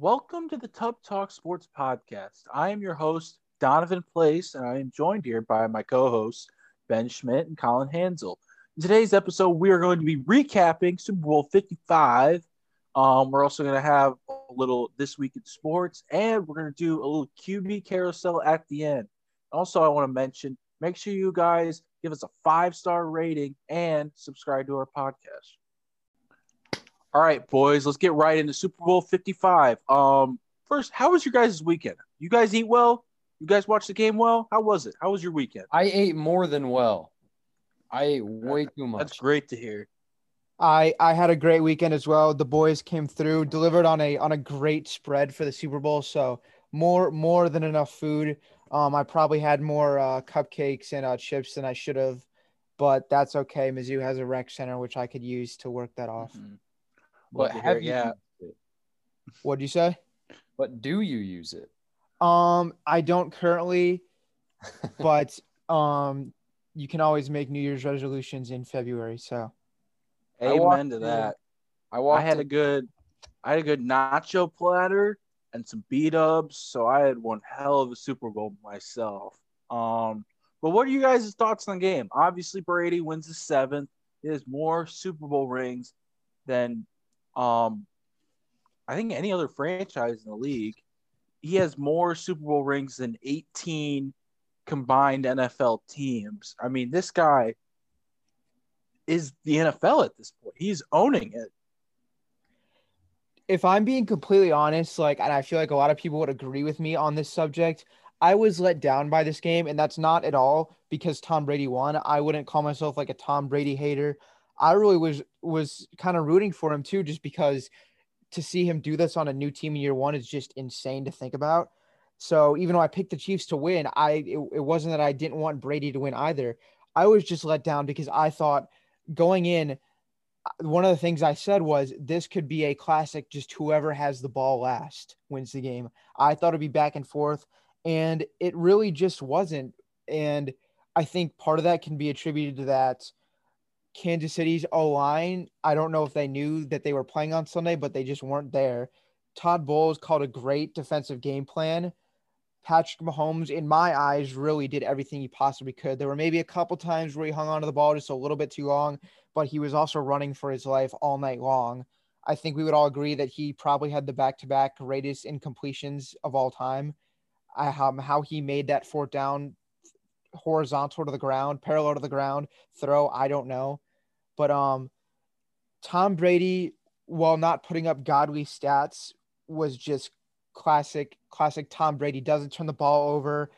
Welcome to the Tub Talk Sports Podcast. I am your host, Donovan Place, and I am joined here by my co hosts, Ben Schmidt and Colin Hansel. In today's episode, we are going to be recapping Super Bowl 55. Um, we're also going to have a little This Week in Sports, and we're going to do a little QB carousel at the end. Also, I want to mention make sure you guys give us a five star rating and subscribe to our podcast. All right, boys, let's get right into Super Bowl 55. Um, first, how was your guys' weekend? You guys eat well? You guys watch the game well? How was it? How was your weekend? I ate more than well. I ate way too much. That's great to hear. I I had a great weekend as well. The boys came through, delivered on a on a great spread for the Super Bowl. So more more than enough food. Um, I probably had more uh, cupcakes and uh, chips than I should have, but that's okay. Mizzou has a rec center which I could use to work that off. Mhm. But have hear you yeah. What'd you say? But do you use it? Um, I don't currently, but um, you can always make New Year's resolutions in February. So Amen to that. I I walked had a good, I had a good nacho platter and some beat ups, so I had one hell of a Super Bowl myself. Um, but what are you guys' thoughts on the game? Obviously, Brady wins the seventh. He has more Super Bowl rings than, um, I think any other franchise in the league. He has more Super Bowl rings than 18 combined NFL teams. I mean, this guy is the NFL at this point. He's owning it. if I'm being completely honest, like, and I feel like a lot of people would agree with me on this subject, I was let down by this game, and that's not at all because Tom Brady won. I wouldn't call myself like a Tom Brady hater. I really was was kind of rooting for him too, just because to see him do this on a new team in year one is just insane to think about. So even though I picked the Chiefs to win, I it, it wasn't that I didn't want Brady to win either. I was just let down because I thought going in uh, one of the things I said was this could be a classic, just whoever has the ball last wins the game. I thought it'd be back and forth, and it really just wasn't. And I think part of that can be attributed to that Kansas City's O line. I don't know if they knew that they were playing on Sunday, but they just weren't there. Todd Bowles called a great defensive game plan. Patrick Mahomes, in my eyes, really did everything he possibly could. There were maybe a couple times where he hung onto the ball just a little bit too long, but he was also running for his life all night long. I think we would all agree that he probably had the back-to-back greatest incompletions of all time. I, um, how he made that fourth down horizontal to the ground, parallel to the ground throw, I don't know. But um, Tom Brady, while not putting up godly stats, was just classic, classic Tom Brady. Doesn't turn the ball over.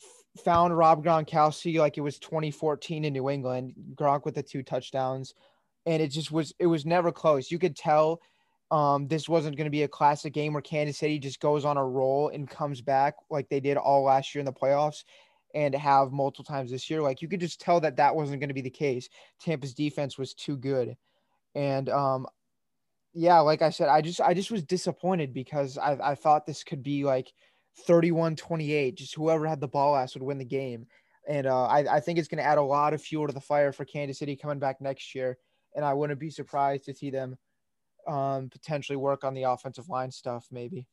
F- Found Rob Gronkowski like it was 2014 in New England. Gronk with the two touchdowns, and it just was. It was never close. You could tell um, this wasn't going to be a classic game where Kansas City just goes on a roll and comes back like they did all last year in the playoffs and have multiple times this year. Like you could just tell that that wasn't going to be the case. Tampa's defense was too good, and um, yeah, like I said, I just I just was disappointed because I I thought this could be like 31-28. Just whoever had the ball last would win the game, and uh, I I think it's going to add a lot of fuel to the fire for Kansas City coming back next year. And I wouldn't be surprised to see them um, potentially work on the offensive line stuff, maybe.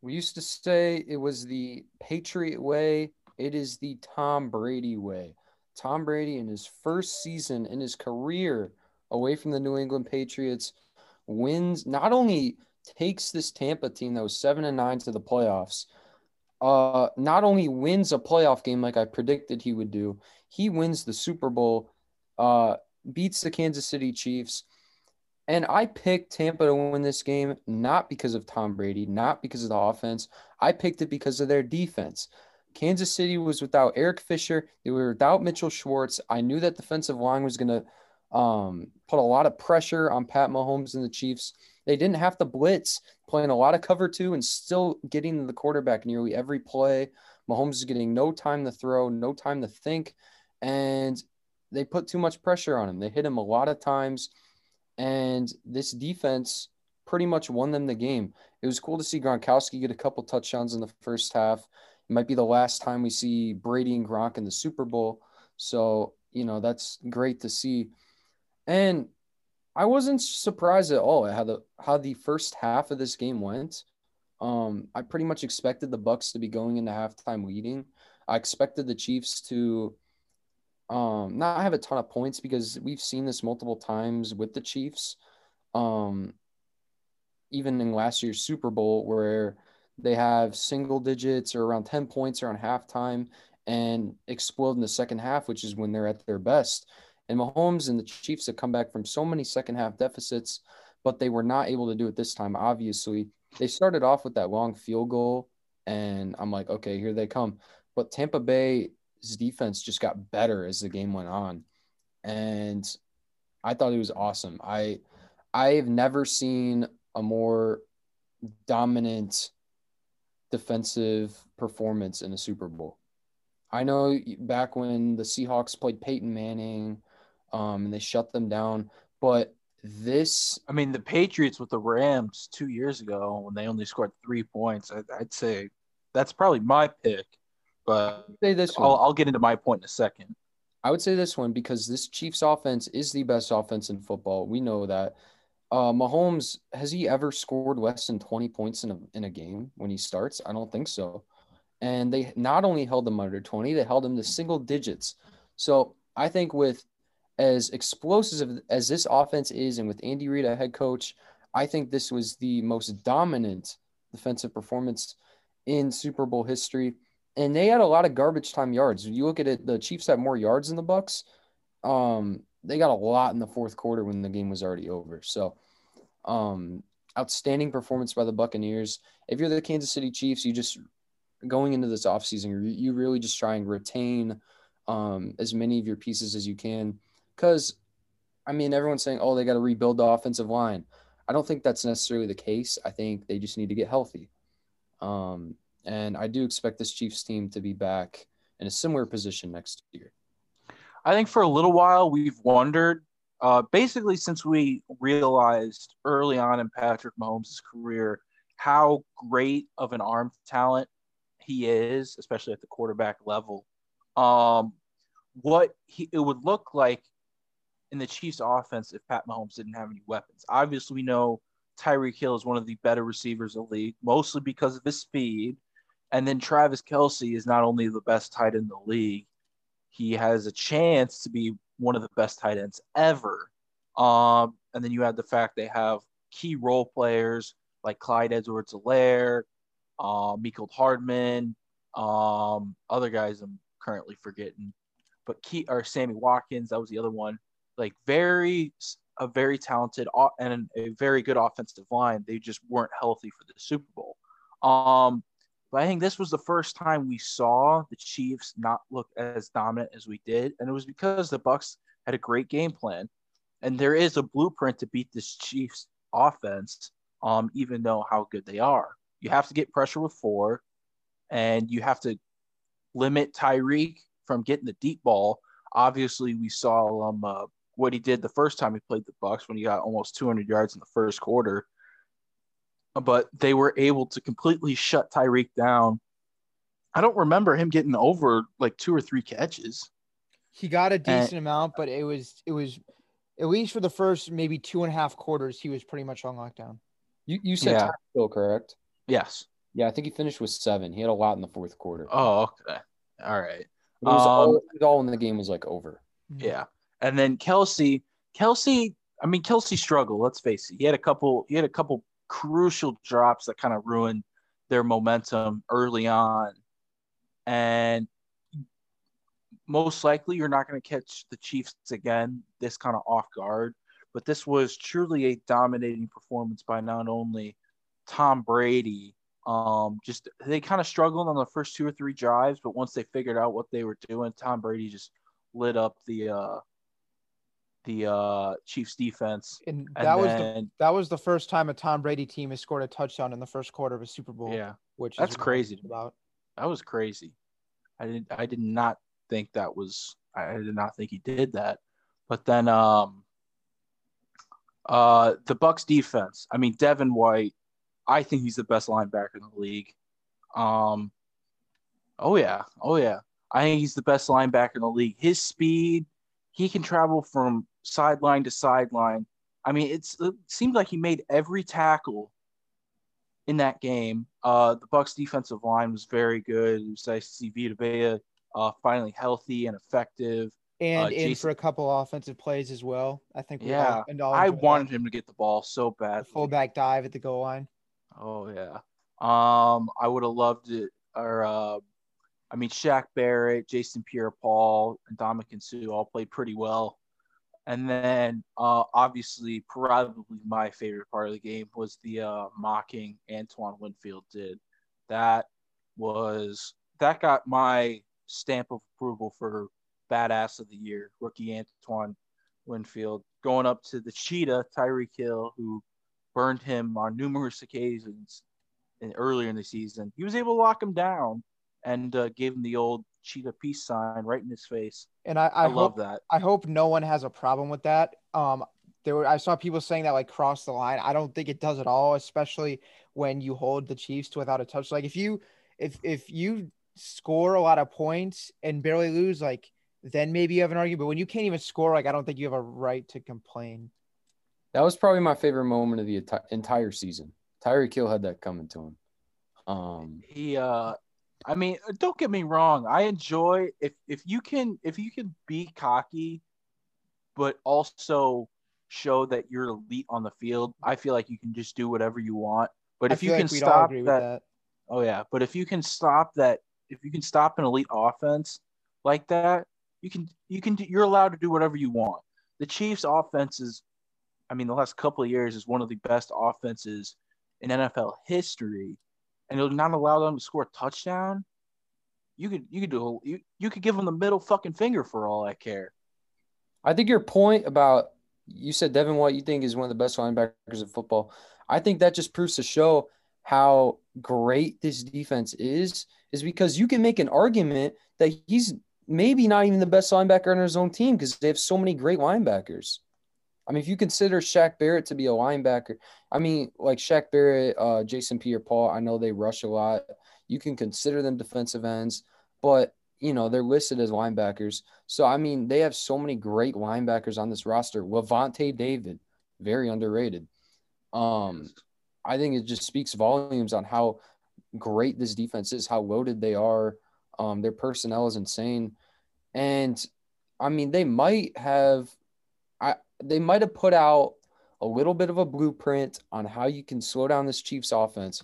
We used to say it was the Patriot way. It is the Tom Brady way. Tom Brady, in his first season in his career away from the New England Patriots, wins not only takes this Tampa team that was seven and nine to the playoffs, uh, not only wins a playoff game like I predicted he would do, he wins the Super Bowl, uh, beats the Kansas City Chiefs. And I picked Tampa to win this game not because of Tom Brady, not because of the offense. I picked it because of their defense. Kansas City was without Eric Fisher. They were without Mitchell Schwartz. I knew that defensive line was going to um, put a lot of pressure on Pat Mahomes and the Chiefs. They didn't have to blitz, playing a lot of cover two and still getting the quarterback nearly every play. Mahomes is getting no time to throw, no time to think, and they put too much pressure on him. They hit him a lot of times. And this defense pretty much won them the game. It was cool to see Gronkowski get a couple touchdowns in the first half. It might be the last time we see Brady and Gronk in the Super Bowl. So, you know, that's great to see. And I wasn't surprised at all at how the how the first half of this game went. Um, I pretty much expected the Bucks to be going into halftime leading. I expected the Chiefs to um, not have a ton of points because we've seen this multiple times with the Chiefs. Um, even in last year's Super Bowl, where they have single digits or around 10 points around halftime and explode in the second half, which is when they're at their best. And Mahomes and the Chiefs have come back from so many second half deficits, but they were not able to do it this time, obviously. They started off with that long field goal, and I'm like, okay, here they come. But Tampa Bay's defense just got better as the game went on. And I thought it was awesome. I I've never seen a more dominant defensive performance in a Super Bowl. I know back when the Seahawks played Peyton Manning, um, and they shut them down, but this I mean, the Patriots with the Rams two years ago when they only scored three points, I, would say that's probably my pick. But say this I'll, I'll get into my point in a second. I would say this one because this Chiefs offense is the best offense in football. We know that. Uh, Mahomes has he ever scored less than 20 points in a in a game when he starts? I don't think so. And they not only held them under 20, they held them to single digits. So I think with as explosive as this offense is, and with Andy Reid a head coach, I think this was the most dominant defensive performance in Super Bowl history. And they had a lot of garbage time yards. You look at it, the Chiefs had more yards than the Bucks. Um, they got a lot in the fourth quarter when the game was already over. So, um, outstanding performance by the Buccaneers. If you're the Kansas City Chiefs, you just going into this offseason, you really just try and retain um, as many of your pieces as you can. Because, I mean, everyone's saying, oh, they got to rebuild the offensive line. I don't think that's necessarily the case. I think they just need to get healthy. Um, and I do expect this Chiefs team to be back in a similar position next year. I think for a little while we've wondered, uh, basically since we realized early on in Patrick Mahomes' career how great of an arm talent he is, especially at the quarterback level. Um, what he, it would look like in the Chiefs' offense if Pat Mahomes didn't have any weapons. Obviously, we know Tyreek Hill is one of the better receivers in the league, mostly because of his speed. And then Travis Kelce is not only the best tight end in the league, he has a chance to be one of the best tight ends ever. Um, and then you have the fact they have key role players like Clyde Edwards Helaire, uh, Mecole Hardman, um, other guys I'm currently forgetting, but key or Sammy Watkins, that was the other one. Like very, a very talented and a very good offensive line. They just weren't healthy for the Super Bowl. Um, but I think this was the first time we saw the Chiefs not look as dominant as we did, and it was because the Bucks had a great game plan, and there is a blueprint to beat this Chiefs offense. Um, even though how good they are, you have to get pressure with four, and you have to limit Tyreek from getting the deep ball. Obviously, we saw um, uh, what he did the first time he played the Bucks when he got almost 200 yards in the first quarter but they were able to completely shut Tyreek down. I don't remember him getting over like two or three catches. He got a decent and, amount, but it was it was at least for the first maybe two and a half quarters, he was pretty much on lockdown. You you said yeah. Still correct? Yes. Yeah, I think he finished with seven. He had a lot in the fourth quarter. Oh, okay. All right. It was, um, all, it was all when the game was like over. Yeah. And then Kelce, Kelce, I mean Kelce struggled, let's face it. He had a couple he had a couple crucial drops that kind of ruined their momentum early on. And most likely you're not going to catch the Chiefs again this kind of off guard. But this was truly a dominating performance by not only Tom Brady, um, just they kind of struggled on the first two or three drives, but once they figured out what they were doing, Tom Brady just lit up the uh, the uh, Chiefs defense. And that and was then, the, that was the first time a Tom Brady team has scored a touchdown in the first quarter of a Super Bowl. Yeah, which that's crazy. About that was crazy. I didn't I did not think that was I did not think he did that. But then um uh the Bucks defense. I mean Devin White, I think he's the best linebacker in the league. Um oh yeah. Oh yeah. I think he's the best linebacker in the league. His speed, he can travel from sideline to sideline I mean, it's it seems like he made every tackle in that game. Uh, the Bucks defensive line was very good. It was nice to see Vita Vea uh, finally healthy and effective. And Uh, in Jason- for a couple offensive plays as well. I think. we Yeah, all- and all I enjoyed that. wanted him to get the ball so bad. Fullback dive at the goal line. Oh yeah. Um, I would have loved it. Or uh, I mean, Shaq Barrett, Jason Pierre-Paul, and Ndamukong Suh all played pretty well. And then, uh, obviously, probably my favorite part of the game was the uh, mocking Antoine Winfield did. That was that got my stamp of approval for badass of the year, rookie Antoine Winfield, going up to the cheetah Tyreek Hill, who burned him on numerous occasions in, earlier in the season. He was able to lock him down and uh, gave him the old cheetah peace sign right in his face. And I, I, I, love hope that. I hope no one has a problem with that. Um, there were I saw people saying that like cross the line. I don't think it does at all, especially when you hold the Chiefs to without a touch. Like if you if if you score a lot of points and barely lose, like then maybe you have an argument. But when you can't even score, like I don't think you have a right to complain. That was probably my favorite moment of the entire season. Tyreek Kill had that coming to him. Um, He, uh, I mean, uh, don't get me wrong. I enjoy if if you can if you can be cocky, but also show that you're elite on the field. I feel like you can just do whatever you want. But I if you can like all stop agree that, with that. Oh yeah, but if you can stop that, if you can stop an elite offense like that, you can you can do, you're allowed to do whatever you want. The Chiefs' offense is, I mean, the last couple of years is one of the best offenses in NFL history, and you'll not allow them to score a touchdown. You could you could do you you could give them the middle fucking finger for all I care. I think your point about you said Devin White you think is one of the best linebackers in football. I think that just proves to show how great this defense is, is because you can make an argument that he's maybe not even the best linebacker on his own team because they have so many great linebackers. I mean, if you consider Shaq Barrett to be a linebacker, I mean, like Shaq Barrett, uh, Jason Pierre Paul, I know they rush a lot. You can consider them defensive ends, but you know, they're listed as linebackers. So I mean, they have so many great linebackers on this roster. Lavonte David, very underrated. Um, I think it just speaks volumes on how great this defense is, how loaded they are. Um, their personnel is insane, and I mean, they might have, they might have put out a little bit of a blueprint on how you can slow down this Chiefs offense.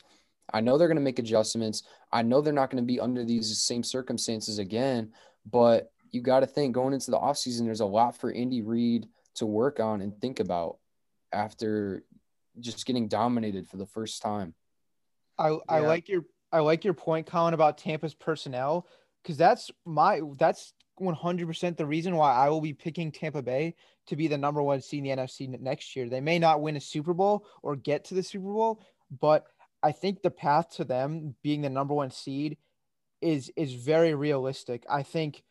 I know they're going to make adjustments. I know they're not going to be under these same circumstances again, but you got to think going into the offseason, there's a lot for Andy Reid to work on and think about after just getting dominated for the first time. I I Yeah. like your I like your point, Colin, about Tampa's personnel because that's my that's 100% the reason why I will be picking Tampa Bay to be the number one seed in the NFC next year. They may not win a Super Bowl or get to the Super Bowl, but I think the path to them being the number one seed is is very realistic. I think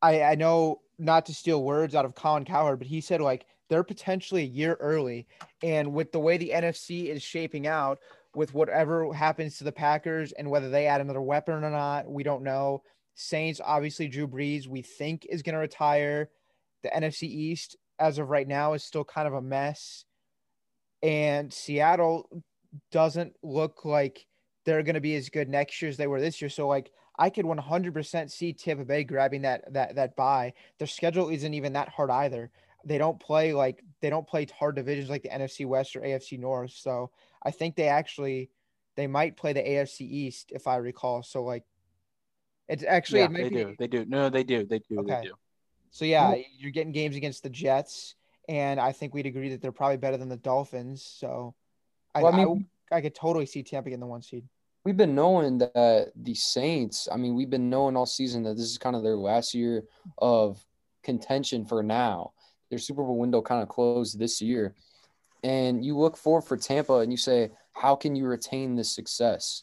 I I know not to steal words out of Colin Cowherd, but he said like they're potentially a year early, and with the way the NFC is shaping out, with whatever happens to the Packers and whether they add another weapon or not, we don't know. Saints, obviously, Drew Brees, we think is going to retire. The NFC East, as of right now, is still kind of a mess. And Seattle doesn't look like they're going to be as good next year as they were this year. So, like, I could 100% see Tampa Bay grabbing that that that bye. Their schedule isn't even that hard either. They don't play like they don't play hard divisions like the NFC West or AFC North. So I think they actually they might play the AFC East if I recall. So like it's actually yeah, it might they be, do. They do. No, they do. They do. Okay. They do. So yeah, you're getting games against the Jets, and I think we'd agree that they're probably better than the Dolphins. So I, Well, I I, mean- I could totally see Tampa getting the one seed. We've been knowing that the Saints, I mean, we've been knowing all season that this is kind of their last year of contention for now. Their Super Bowl window kind of closed this year. And you look forward for Tampa and you say, how can you retain this success?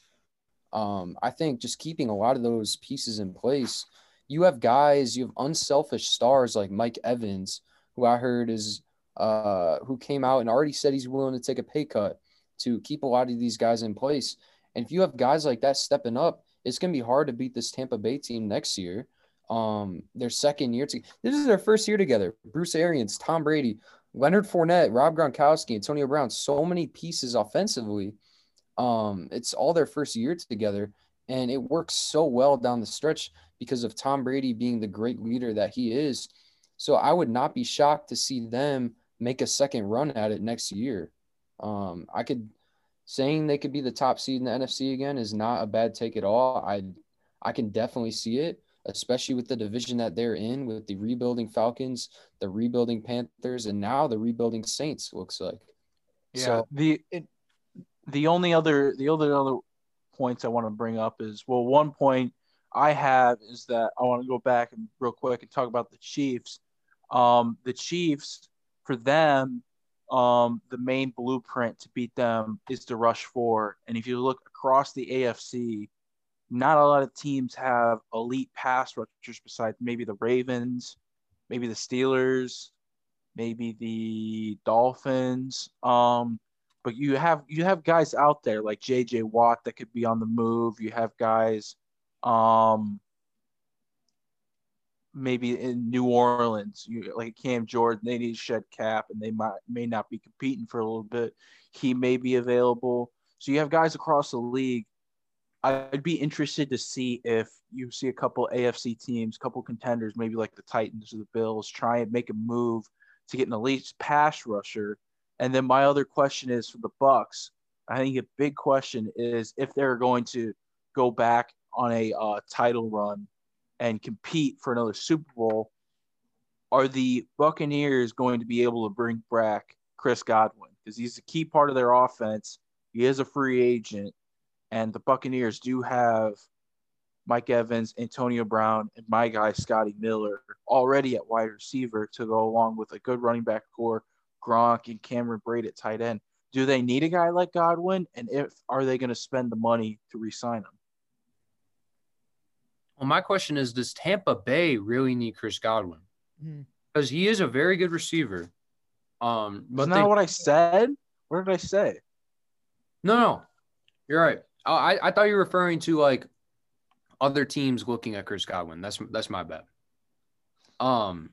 Um, I think just keeping a lot of those pieces in place. You have guys, you have unselfish stars like Mike Evans, who I heard is uh, who came out and already said he's willing to take a pay cut to keep a lot of these guys in place. And if you have guys like that stepping up, it's going to be hard to beat this Tampa Bay team next year. Um, their second year to this is their first year together. Bruce Arians, Tom Brady, Leonard Fournette, Rob Gronkowski, Antonio Brown, so many pieces offensively. Um, it's all their first year together, and it works so well down the stretch because of Tom Brady being the great leader that he is. So I would not be shocked to see them make a second run at it next year. Um, I could saying they could be the top seed in the NFC again is not a bad take at all. I I can definitely see it especially with the division that they're in with the rebuilding Falcons, the rebuilding Panthers, and now the rebuilding Saints. Looks like. Yeah. So, the it, the only other the other other points I want to bring up is well, one point I have is that I want to go back and real quick and talk about the Chiefs. Um, the Chiefs, for them, um, the main blueprint to beat them is to rush four. And if you look across the AFC, not a lot of teams have elite pass rushers besides maybe the Ravens, maybe the Steelers, maybe the Dolphins. Um, but you have you have guys out there like J.J. Watt that could be on the move. You have guys, um, maybe in New Orleans, you like Cam Jordan. They need to shed cap, and they might may not be competing for a little bit. He may be available. So you have guys across the league I'd be interested to see if you see a couple AFC teams, couple contenders, maybe like the Titans or the Bills, try and make a move to get an elite pass rusher. And then my other question is for the Bucks. I think a big question is if they're going to go back on a uh, title run and compete for another Super Bowl. Are the Buccaneers going to be able to bring back Chris Godwin because he's a key part of their offense? He is a free agent and the Buccaneers do have Mike Evans, Antonio Brown, and my guy Scotty Miller already at wide receiver to go along with a good running back core, Gronk and Cameron Brate at tight end. Do they need a guy like Godwin? And if are they going to spend the money to re-sign him? Well, my question is: Does Tampa Bay really need Chris Godwin? Mm-hmm. Because he is a very good receiver. Um, but Isn't that they, what I said? What did I say? No, no, you're right. Oh, I, I thought you were referring to like other teams looking at Chris Godwin. That's that's my bet. Um,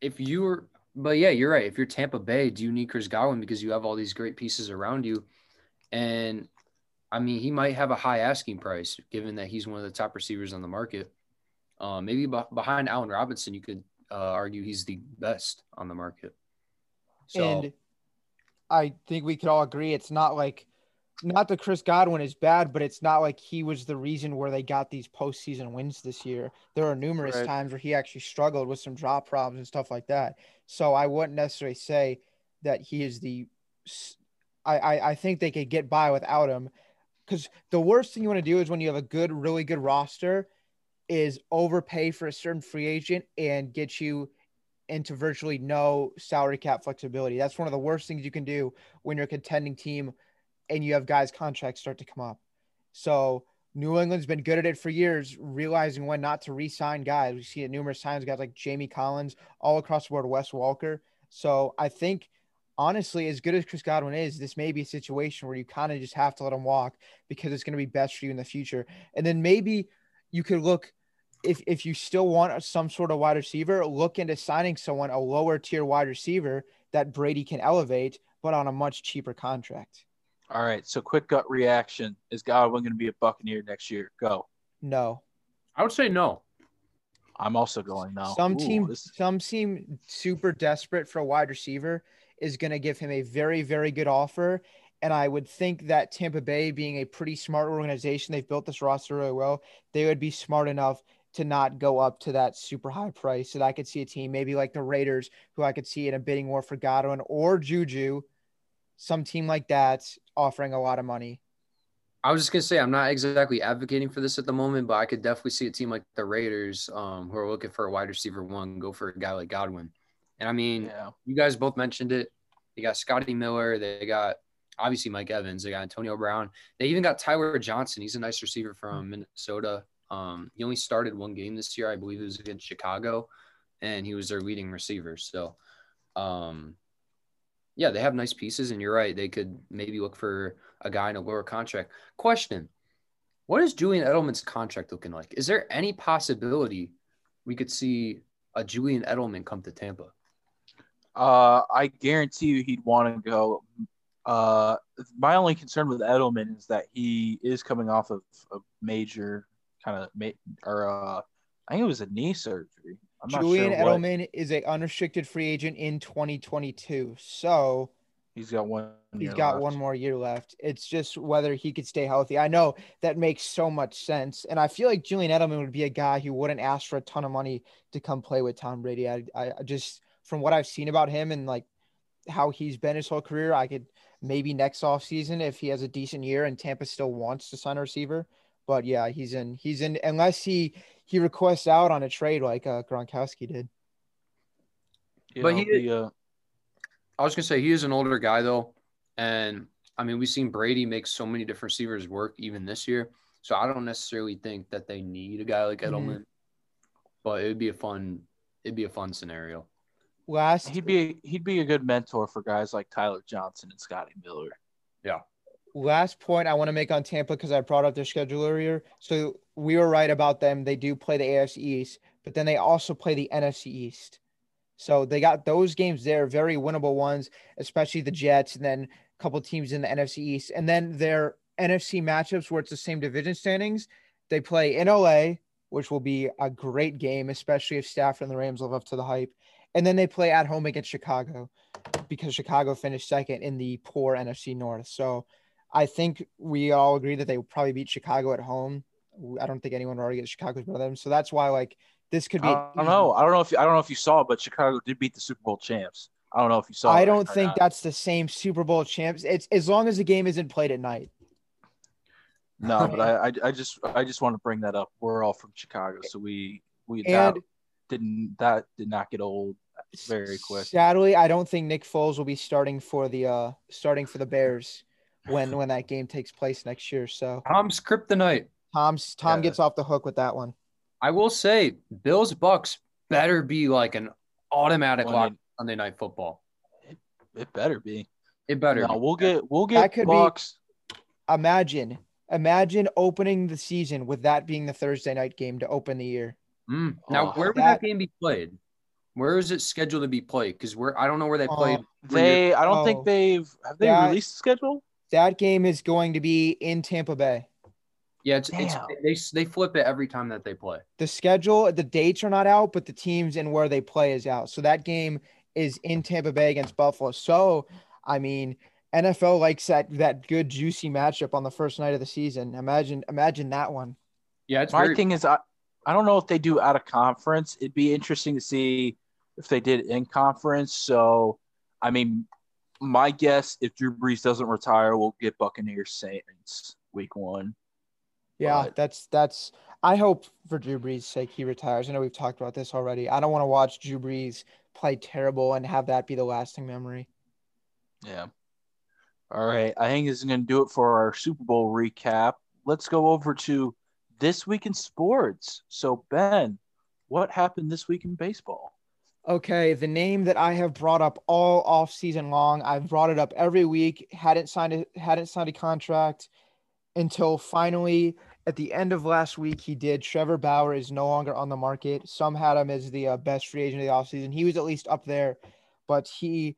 if you were, but yeah, you're right. If you're Tampa Bay, do you need Chris Godwin because you have all these great pieces around you? And I mean, he might have a high asking price given that he's one of the top receivers on the market. Uh, maybe b- behind Allen Robinson, you could uh, argue he's the best on the market. So, and I think we could all agree it's not like not that Chris Godwin is bad, but it's not like he was the reason where they got these postseason wins this year. There are numerous right. times where he actually struggled with some drop problems and stuff like that. So I wouldn't necessarily say that he is the. I I, I think they could get by without him, because the worst thing you want to do is when you have a good, really good roster, is overpay for a certain free agent and get you into virtually no salary cap flexibility. That's one of the worst things you can do when you're a contending team and you have guys' contracts start to come up. So New England's been good at it for years, realizing when not to re-sign guys. We see it numerous times, guys like Jamie Collins, all across the board, Wes Walker. So I think honestly, as good as Chris Godwin is, this may be a situation where you kind of just have to let him walk because it's going to be best for you in the future. And then maybe you could look if if you still want some sort of wide receiver, look into signing someone a lower tier wide receiver that Brady can elevate, but on a much cheaper contract. All right. So quick gut reaction. Is Godwin going to be a Buccaneer next year? Go. No. I would say no. I'm also going no. Some Ooh, team this... some team super desperate for a wide receiver is going to give him a very, very good offer. And I would think that Tampa Bay, being a pretty smart organization, they've built this roster really well. They would be smart enough to not go up to that super high price. So I could see a team maybe like the Raiders, who I could see in a bidding war for Godwin or Juju, some team like that offering a lot of money. I was just gonna say I'm not exactly advocating for this at the moment, but I could definitely see a team like the Raiders, um, who are looking for a wide receiver one, go for a guy like Godwin. And I mean, yeah. you guys both mentioned it. They got Scotty Miller. They got obviously Mike Evans. They got Antonio Brown. They even got Tyler Johnson. He's a nice receiver from. Minnesota. Um, he only started one game this year. I believe it was against Chicago, and he was their leading receiver. So, um, yeah, they have nice pieces, and you're right. They could maybe look for a guy in a lower contract. Question: What is Julian Edelman's contract looking like? Is there any possibility we could see a Julian Edelman come to Tampa? Uh, I guarantee you he'd want to go. Uh, my only concern with Edelman is that he is coming off of a major kind of ma- or uh, I think it was a knee surgery. Julian sure. Edelman is a unrestricted free agent in 2022. So He's got one. he's got left. one more year left. It's just whether he could stay healthy. I know that makes so much sense. And I feel like Julian Edelman would be a guy who wouldn't ask for a ton of money to come play with Tom Brady. I I just, from what I've seen about him and like how he's been his whole career, I could maybe next offseason if he has a decent year and Tampa still wants to sign a receiver. But yeah, he's in, he's in, unless he, he requests out on a trade like uh, Gronkowski did. You But know, he- the, uh, I was gonna say he is an older guy though, and I mean we've seen Brady make so many different receivers work even this year. So I don't necessarily think that they need a guy like. Edelman, but it would be a fun it'd be a fun scenario. Last, he'd be he'd be a good mentor for guys like Tyler Johnson and Scotty Miller. Last point I want to make on Tampa because I brought up their schedule earlier. So we were right about them. They do play the AFC East, but then they also play the NFC East. So they got those games there, very winnable ones, especially the Jets, and then a couple teams in the NFC East. And then their NFC matchups where it's the same division standings, they play in LA, which will be a great game, especially if Stafford and the Rams live up to the hype. And then they play at home against Chicago because Chicago finished second in the poor NFC North. So I think we all agree that they will probably beat Chicago at home. I don't think anyone would argue that Chicago's better than them. So that's why like this could be. I don't know. I don't know if I don't know if you saw, but Chicago did beat the Super Bowl champs. I don't know if you saw. I don't think not. that's the same Super Bowl champs. It's as long as the game isn't played at night. No, but I, I I just I just want to bring that up. We're all from Chicago, so we we And- that didn't that did not get old very quick. Sadly, I don't think Nick Foles will be starting for the uh starting for the Bears when when that game takes place next year. So Tom's kryptonite. Tom's Tom Yeah. gets off the hook with that one. I will say Bills Bucks better be like an automatic Well, lock I Sunday night football. It better be. It better. No, be. we'll get we'll That get could be- Bucks. Imagine, imagine opening the season with that being the Thursday night game to open the year. Mm. Now, Oh, where would that- that game be played? Where is it scheduled to be played? Because we're I don't know where they Um, played. They I don't Oh. think they've have they That- released the schedule. That game is going to be in Tampa Bay. Yeah, it's, it's they they flip it every time that they play. The schedule, the dates are not out, but the teams and where they play is out. So that game is in Tampa Bay against Buffalo. So, I mean, NFL likes that that good juicy matchup on the first night of the season. Imagine imagine that one. Yeah, it's My very, thing is I I don't know if they do out of conference. It'd be interesting to see if they did in conference. So I mean, my guess if Drew Brees doesn't retire, we'll get Buccaneers Saints week one. Yeah, But- that's that's. I hope for Drew Brees' sake he retires. I know we've talked about this already. I don't want to watch Drew Brees play terrible and have that be the lasting memory. Yeah. All right. I think this is going to do it for our Super Bowl recap. Let's go over to this week in sports. So, Ben, what happened this week in baseball? Okay, the name that I have brought up all off season long. I've brought it up every week. Hadn't signed a hadn't signed a contract until finally at the end of last week he did. Trevor Bauer is no longer on the market. Some had him as the uh, best free agent of the offseason. He was at least up there, but he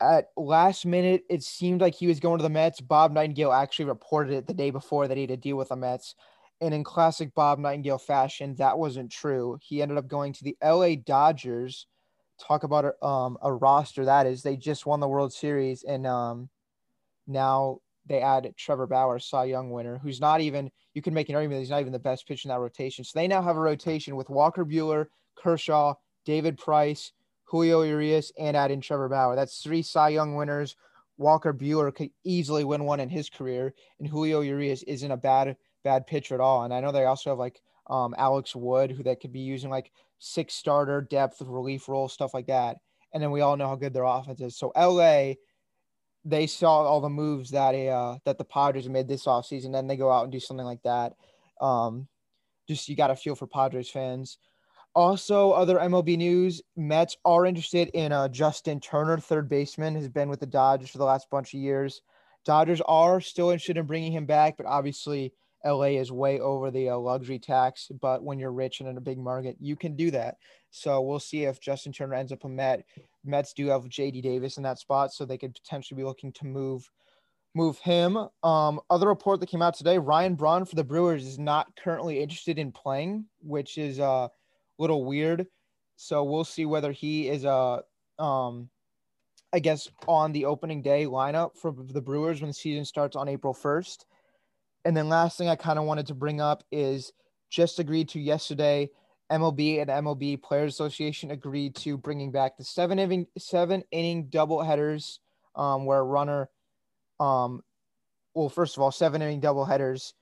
at last minute it seemed like he was going to the Mets. Bob Nightingale actually reported it the day before that he had a deal with the Mets. And in classic Bob Nightingale fashion, that wasn't true. He ended up going to the LA Dodgers. Talk about a, um, a roster that is. They just won the World Series, and um, now they add Trevor Bauer, Cy Young winner, who's not even. You can make an argument he's not even the best pitcher in that rotation. So they now have a rotation with Walker Buehler, Kershaw, David Price, Julio Urias, and add in Trevor Bauer. That's three Cy Young winners. Walker Buehler could easily win one in his career, and Julio Urias isn't a bad bad pitcher at all. And I know they also have like um, Alex Wood, who they could be using like six starter depth relief role stuff like that. And then we all know how good their offense is. So LA, they saw all the moves that uh, that the Padres made this offseason. Then they go out and do something like that. Um, just you got a feel for Padres fans. Also, other MLB news: Mets are interested in uh, Justin Turner, third baseman, has been with the Dodgers for the last bunch of years. Dodgers are still interested in bringing him back, but obviously LA is way over the uh, luxury tax. But when you're rich and in a big market, you can do that. So we'll see if Justin Turner ends up a Met. Mets do have JD Davis in that spot, so they could potentially be looking to move move him. Um, other report that came out today: Ryan Braun for the Brewers is not currently interested in playing, which is uh, a little weird. So we'll see whether he is a uh, um, I guess on the opening day lineup for the Brewers when the season starts on April first. And then last thing I kind of wanted to bring up is just agreed to yesterday. MLB and MLB Players Association agreed to bringing back the seven inning seven inning double headers, um, where a runner, um, well, first of all, seven inning double headers.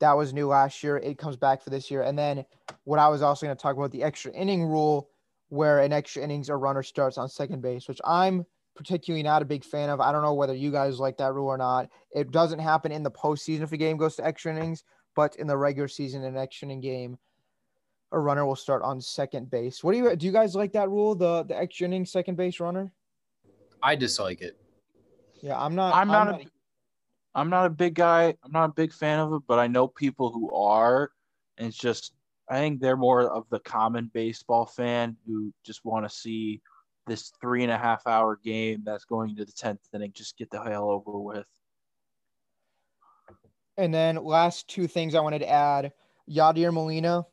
That was new last year. It comes back for this year. And then what I was also going to talk about the extra inning rule, where an extra innings a runner starts on second base, which I'm particularly not a big fan of. I don't know whether you guys like that rule or not. It doesn't happen in the postseason if a game goes to extra innings, but in the regular season, an extra inning game, a runner will start on second base. What do you do? You guys like that rule, the the extra inning second base runner? I dislike it. Yeah, I'm not. I'm not. I'm not, a, I'm not a big guy. I'm not a big fan of it, but I know people who are, and it's just I think they're more of the common baseball fan who just want to see this three and a half hour game that's going to the tenth inning just get the hell over with. And then last two things I wanted to add: Yadier Molina,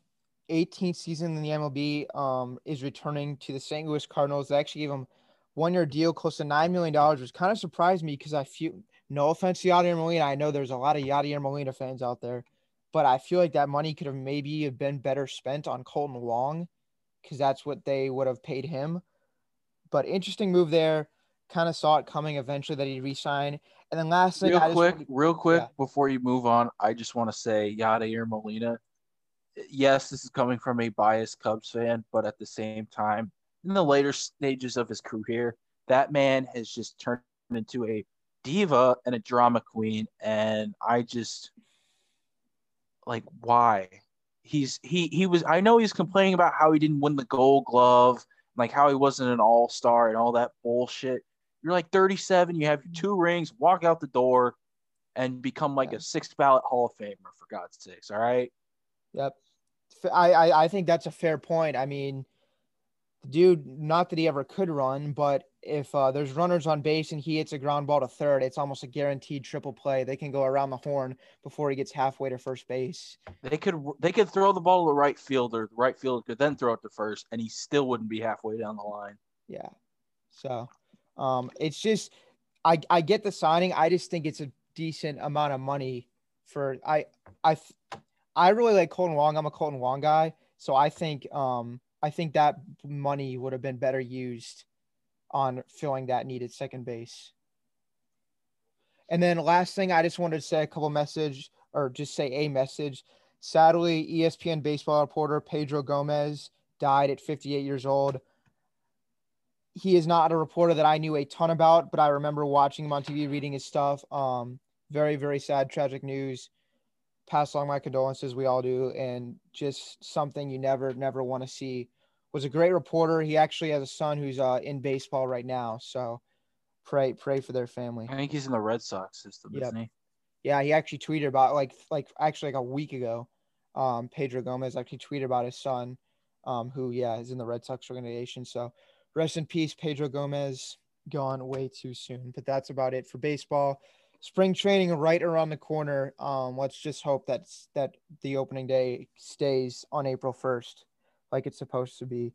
18th season in the MLB, um, is returning to the St. Louis Cardinals. They actually gave him one year deal close to nine million dollars, which kind of surprised me because I feel no offense to Yadier Molina. I know there's a lot of Yadier Molina fans out there, but I feel like that money could have maybe have been better spent on Kolten Wong because that's what they would have paid him. But interesting move there. Kind of saw it coming eventually that he'd resign. And then last thing, real quick, real quick yeah. before you move on, I just want to say Yadier Molina. Yes, this is coming from a biased Cubs fan, but at the same time, in the later stages of his career, that man has just turned into a diva and a drama queen. And I just like why he's he he was I know he's complaining about how he didn't win the gold glove like how he wasn't an all star and all that bullshit. You're like 37, you have mm-hmm. two rings, walk out the door, and become like yeah. a sixth ballot Hall of Famer for God's sakes. All right. Yep. I, I I think that's a fair point. I mean, dude, not that he ever could run, but if uh, there's runners on base and he hits a ground ball to third, it's almost a guaranteed triple play. They can go around the horn before he gets halfway to first base. They could they could throw the ball to the right fielder. The right fielder could then throw it to first, and he still wouldn't be halfway down the line. Yeah. So, um, it's just I I get the signing. I just think it's a decent amount of money for I I I really like Kolten Wong. I'm a Kolten Wong guy, so I think um I think that money would have been better used on filling that needed second base. And then last thing, I just wanted to say a couple message or just say a message. Sadly, ESPN baseball reporter Pedro Gomez died at 58 years old. He is not a reporter that I knew a ton about, but I remember watching him on TV, reading his stuff. Um, very, very sad, tragic news. Pass along my condolences, we all do, and just something you never, never want to see was a great reporter. He actually has a son who's uh, in baseball right now. So pray pray for their family. I think he's in the Red Sox system, yep. isn't he? Yeah, he actually tweeted about like like actually like a week ago. Um, Pedro Gomez actually tweeted about his son, um, who yeah is in the Red Sox organization. So rest in peace, Pedro Gomez. Gone way too soon. But that's about it for baseball. Spring training right around the corner. Um, let's just hope that that the opening day stays on April first like it's supposed to be.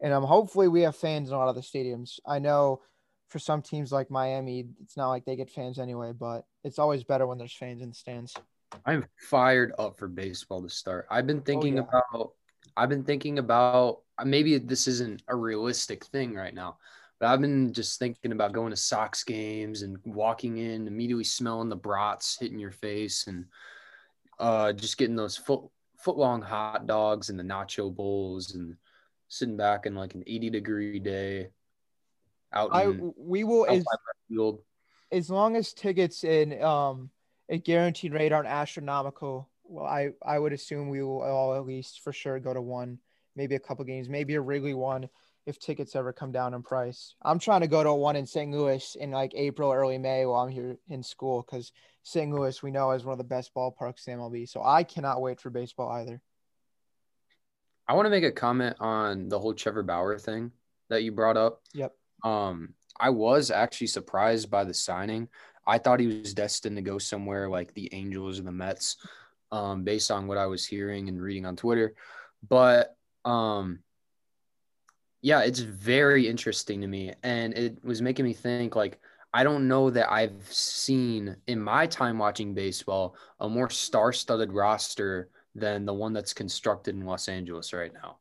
And um, hopefully we have fans in a lot of the stadiums. I know for some teams like Miami, it's not like they get fans anyway, but it's always better when there's fans in the stands. I'm fired up for baseball to start. I've been thinking oh, yeah. about I've been thinking about maybe this isn't a realistic thing right now, but I've been just thinking about going to Sox games and walking in, immediately smelling the brats hitting your face and uh, just getting those foot foot long hot dogs and the nacho bowls and sitting back in like an 80 degree day out I we will as, as long as tickets in um a Guaranteed Rate aren't astronomical well I I would assume we will all at least for sure go to one maybe a couple games maybe a Wrigley one if tickets ever come down in price. I'm trying to go to one in St. Louis in like April, early May while I'm here in school because St. Louis we know is one of the best ballparks in MLB. So I cannot wait for baseball either. I want to make a comment on the whole Trevor Bauer thing that you brought up. Yep. Um, I was actually surprised by the signing. I thought he was destined to go somewhere like the Angels or the Mets, um, based on what I was hearing and reading on Twitter. But um, yeah, it's very interesting to me, and it was making me think like I don't know that I've seen in my time watching baseball a more star-studded roster than the one that's constructed in Los Angeles right now.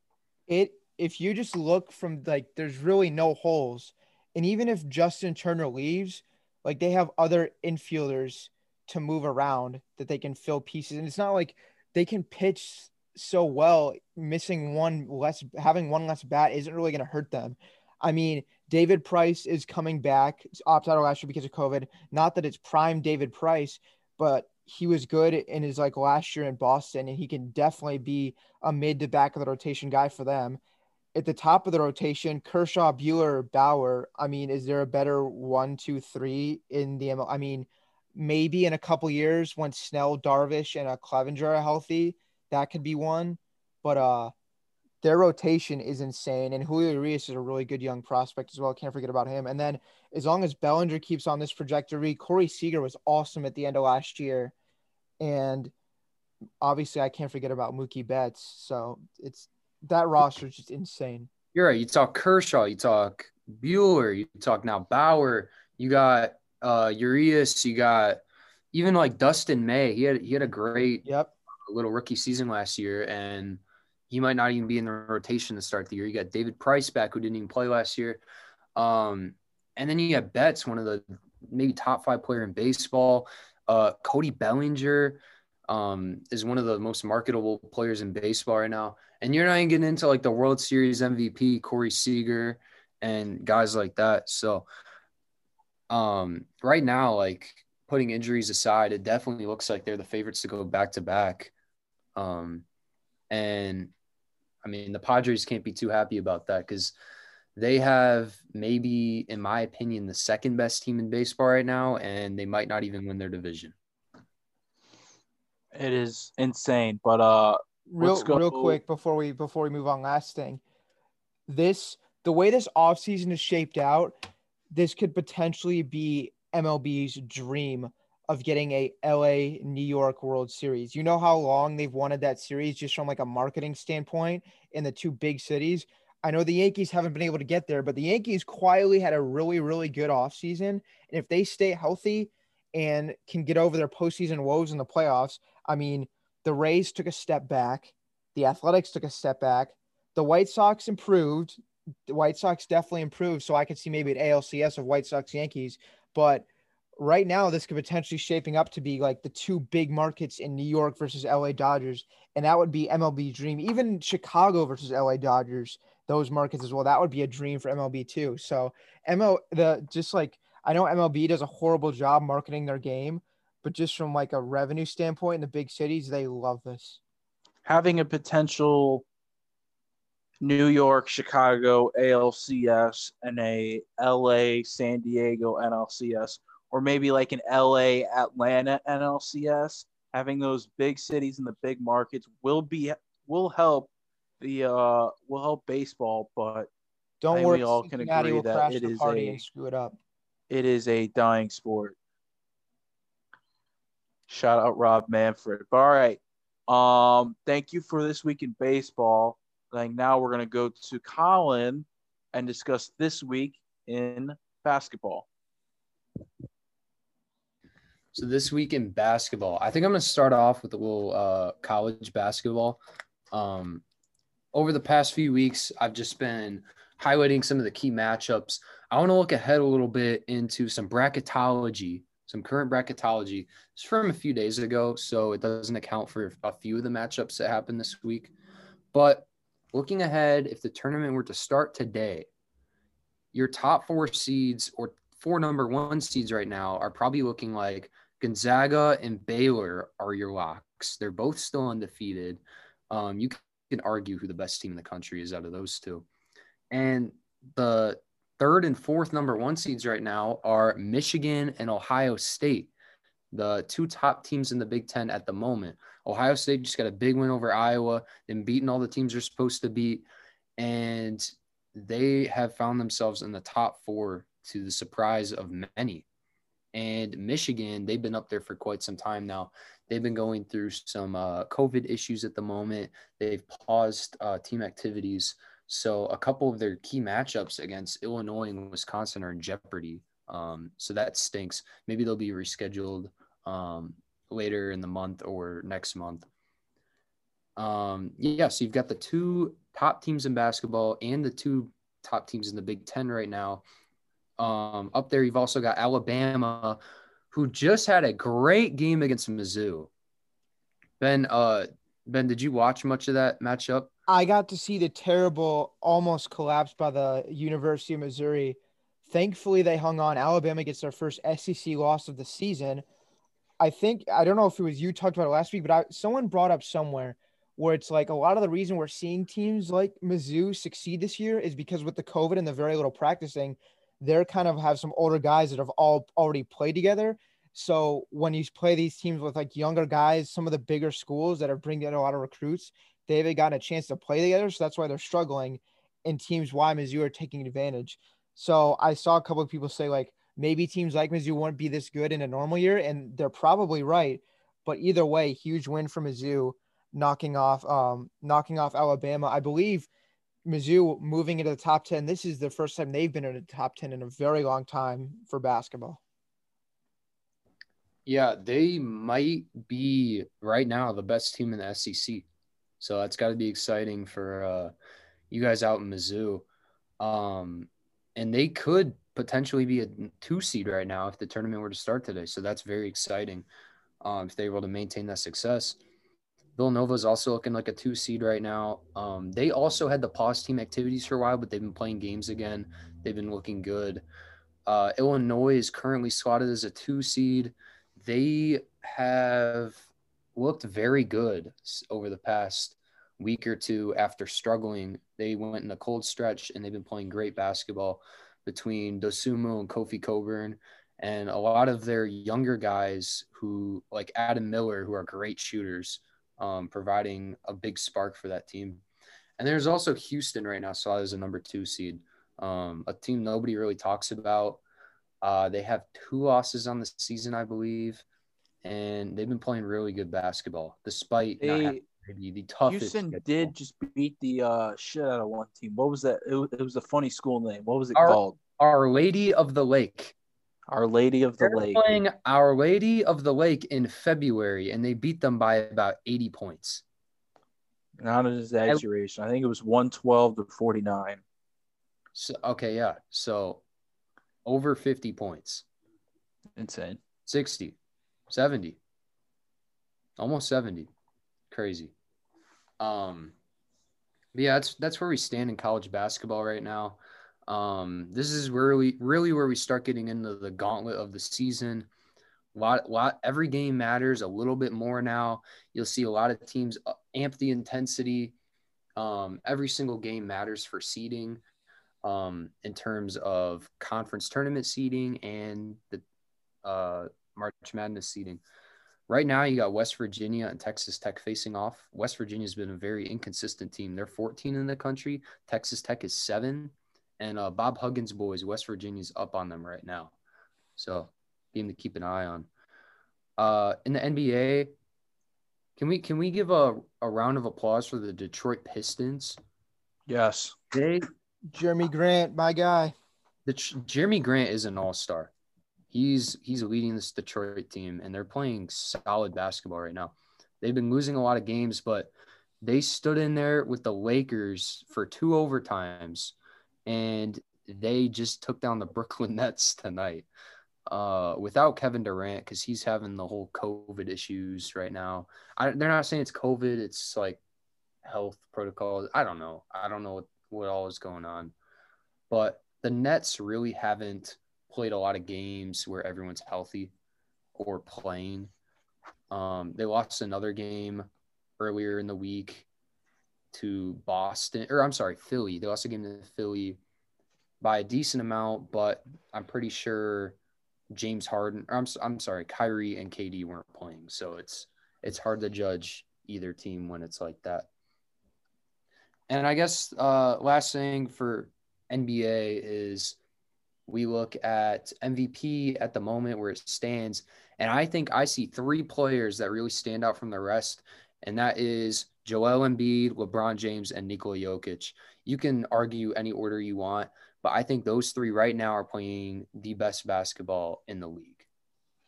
It if you just look from like there's really no holes. And even if Justin Turner leaves, like they have other infielders to move around that they can fill pieces. And it's not like they can pitch so well, missing one less, having one less bat isn't really going to hurt them. I mean, David Price is coming back, opt out last year because of COVID. Not that it's prime David Price, but he was good in his like last year in Boston, and he can definitely be a mid to back of the rotation guy for them. At the top of the rotation, Kershaw, Buehler, Bauer. I mean, is there a better one, two, three in the ML? I mean, maybe in a couple years when Snell, Darvish, and a Clevinger are healthy, that could be one. But uh, their rotation is insane, and Julio Urias is a really good young prospect as well. Can't forget about him. And then as long as Bellinger keeps on this trajectory, Corey Seager was awesome at the end of last year, and obviously I can't forget about Mookie Betts. So it's that roster is just insane. You're right. You talk Kershaw, you talk Buehler, you talk now Bauer, you got uh Urias, you got even like Dustin May. He had he had a great yep little rookie season last year and he might not even be in the rotation to start the year. You got David Price back, who didn't even play last year. Um, and then you got Betts, one of the maybe top five player in baseball. Uh, Cody Bellinger um, is one of the most marketable players in baseball right now. And you're not even getting into like the World Series MVP, Corey Seager, and guys like that. So um, right now, like putting injuries aside, it definitely looks like they're the favorites to go back to back. Um, and I mean, the Padres can't be too happy about that because they have maybe, in my opinion, the second best team in baseball right now, and they might not even win their division. It is insane, but uh, real real quick before we before we move on, last thing, this the way this offseason is shaped out, this could potentially be MLB's dream of getting a LA New York World Series. You know how long they've wanted that series just from like a marketing standpoint in the two big cities. I know the Yankees haven't been able to get there, but the Yankees quietly had a really, really good offseason. And if they stay healthy and can get over their postseason woes in the playoffs, I mean, the Rays took a step back, the Athletics took a step back, the White Sox improved. The White Sox definitely improved. So I could see maybe an ALCS of White Sox Yankees. But right now this could potentially shaping up to be like the two big markets in New York versus LA Dodgers, and that would be MLB dream. Even Chicago versus LA Dodgers, those markets as well. That would be a dream for MLB too. So ML the just like I know MLB does a horrible job marketing their game, but just from like a revenue standpoint in the big cities, they love this. Having a potential New York, Chicago ALCS and a LA, San Diego NLCS or maybe like an LA, Atlanta NLCS, having those big cities and the big markets will be will help the uh will help baseball, but don't worry, we all can agree that it is a screw it up. It is a dying sport. Shout out Rob Manfred. All right. Um, thank you for this week in baseball. Like now we're gonna go to Colin and discuss this week in basketball. So this week in basketball, I think I'm going to start off with a little uh, college basketball. Um, over the past few weeks, I've just been highlighting some of the key matchups. I want to look ahead a little bit into some bracketology, some current bracketology. It's from a few days ago, so it doesn't account for a few of the matchups that happened this week. But looking ahead, if the tournament were to start today, your top four seeds or four number one seeds right now are probably looking like Gonzaga and Baylor are your locks. They're both still undefeated. Um, you can argue who the best team in the country is out of those two. And the third and fourth number one seeds right now are Michigan and Ohio State, the two top teams in the Big Ten at the moment. Ohio State just got a big win over Iowa, then beating all the teams they're supposed to beat. And they have found themselves in the top four to the surprise of many. And Michigan, they've been up there for quite some time now. They've been going through some uh, COVID issues at the moment. They've paused uh, team activities. So a couple of their key matchups against Illinois and Wisconsin are in jeopardy. Um, so that stinks. Maybe they'll be rescheduled um, later in the month or next month. Um, yeah, so you've got the two top teams in basketball and the two top teams in the Big Ten right now. Um, up there, you've also got Alabama, who just had a great game against Mizzou. Ben, uh, Ben, did you watch much of that matchup? I got to see the terrible, almost collapse by the University of Missouri. Thankfully, they hung on. Alabama gets their first SEC loss of the season. I think I don't know if it was you talked about it last week, but I, someone brought up somewhere where it's like a lot of the reason we're seeing teams like Mizzou succeed this year is because with the COVID and the very little practicing, they're kind of have some older guys that have all already played together. So when you play these teams with like younger guys, some of the bigger schools that are bringing in a lot of recruits, they haven't gotten a chance to play together. So that's why they're struggling. And teams why Mizzou are taking advantage. So I saw a couple of people say like maybe teams like Mizzou won't be this good in a normal year, and they're probably right. But either way, huge win for Mizzou knocking off um, knocking off Alabama. I believe Mizzou moving into the top 10. This is the first time they've been in the top 10 in a very long time for basketball. Yeah, they might be right now the best team in the SEC. So that's got to be exciting for uh, you guys out in Mizzou. Um, and they could potentially be a two seed right now if the tournament were to start today. So that's very exciting um, if they're able to maintain that success. Villanova is also looking like a two seed right now. Um, they also had the pause team activities for a while, but they've been playing games again. They've been looking good. Uh, Illinois is currently slotted as a two seed. They have looked very good over the past week or two after struggling. They went in a cold stretch and they've been playing great basketball between Dosunmu and Kofi Cockburn and a lot of their younger guys who like Adam Miller who are great shooters um, providing a big spark for that team. And there's also Houston right now, so as a number two seed, um, a team nobody really talks about. Uh, they have two losses on the season, I believe, and they've been playing really good basketball despite They- not having maybe the toughest. Houston schedule. did just beat the uh, shit out of one team. What was that? It was, it was a funny school name. What was it Our- called? Our Lady of the Lake. Our Lady of the They're Lake. playing Our Lady of the Lake in February, and they beat them by about 80 points. Not an exaggeration. I think it was 112 to 49. So okay, yeah. So over 50 points. Insane. 60, 70, almost 70. Crazy. Um, yeah, that's that's where we stand in college basketball right now. Um, this is really really where we start getting into the gauntlet of the season. Lot, lot, every game matters a little bit more now. You'll see a lot of teams uh, amp the intensity. Um, every single game matters for seeding um, in terms of conference tournament seeding and the uh, March Madness seeding. Right now, you got West Virginia and Texas Tech facing off. West Virginia's been a very inconsistent team. They're 14 in the country. Texas Tech is seven, and uh, Bob Huggins' boys, West Virginia's up on them right now. So, game to keep an eye on. Uh, in the NBA, can we can we give a, a round of applause for the Detroit Pistons? Yes. They Jerami Grant, my guy. the Jerami Grant is an all star. He's he's leading this Detroit team, and they're playing solid basketball right now. They've been losing a lot of games, but they stood in there with the Lakers for two overtimes, and they just took down the Brooklyn Nets tonight. Uh, without Kevin Durant, because he's having the whole COVID issues right now. I, they're not saying it's COVID; it's like health protocols. I don't know. I don't know what, what all is going on, but the Nets really haven't played a lot of games where everyone's healthy or playing. Um, they lost another game earlier in the week to Boston, or I'm sorry, Philly. They lost a game to Philly by a decent amount, but I'm pretty sure James Harden, or I'm I'm sorry, Kyrie and KD weren't playing, so it's it's hard to judge either team when it's like that. And I guess uh, last thing for NBA is we look at MVP at the moment where it stands. And I think I see three players that really stand out from the rest. And that is Joel Embiid, LeBron James, and Nikola Jokic. You can argue any order you want, but I think those three right now are playing the best basketball in the league.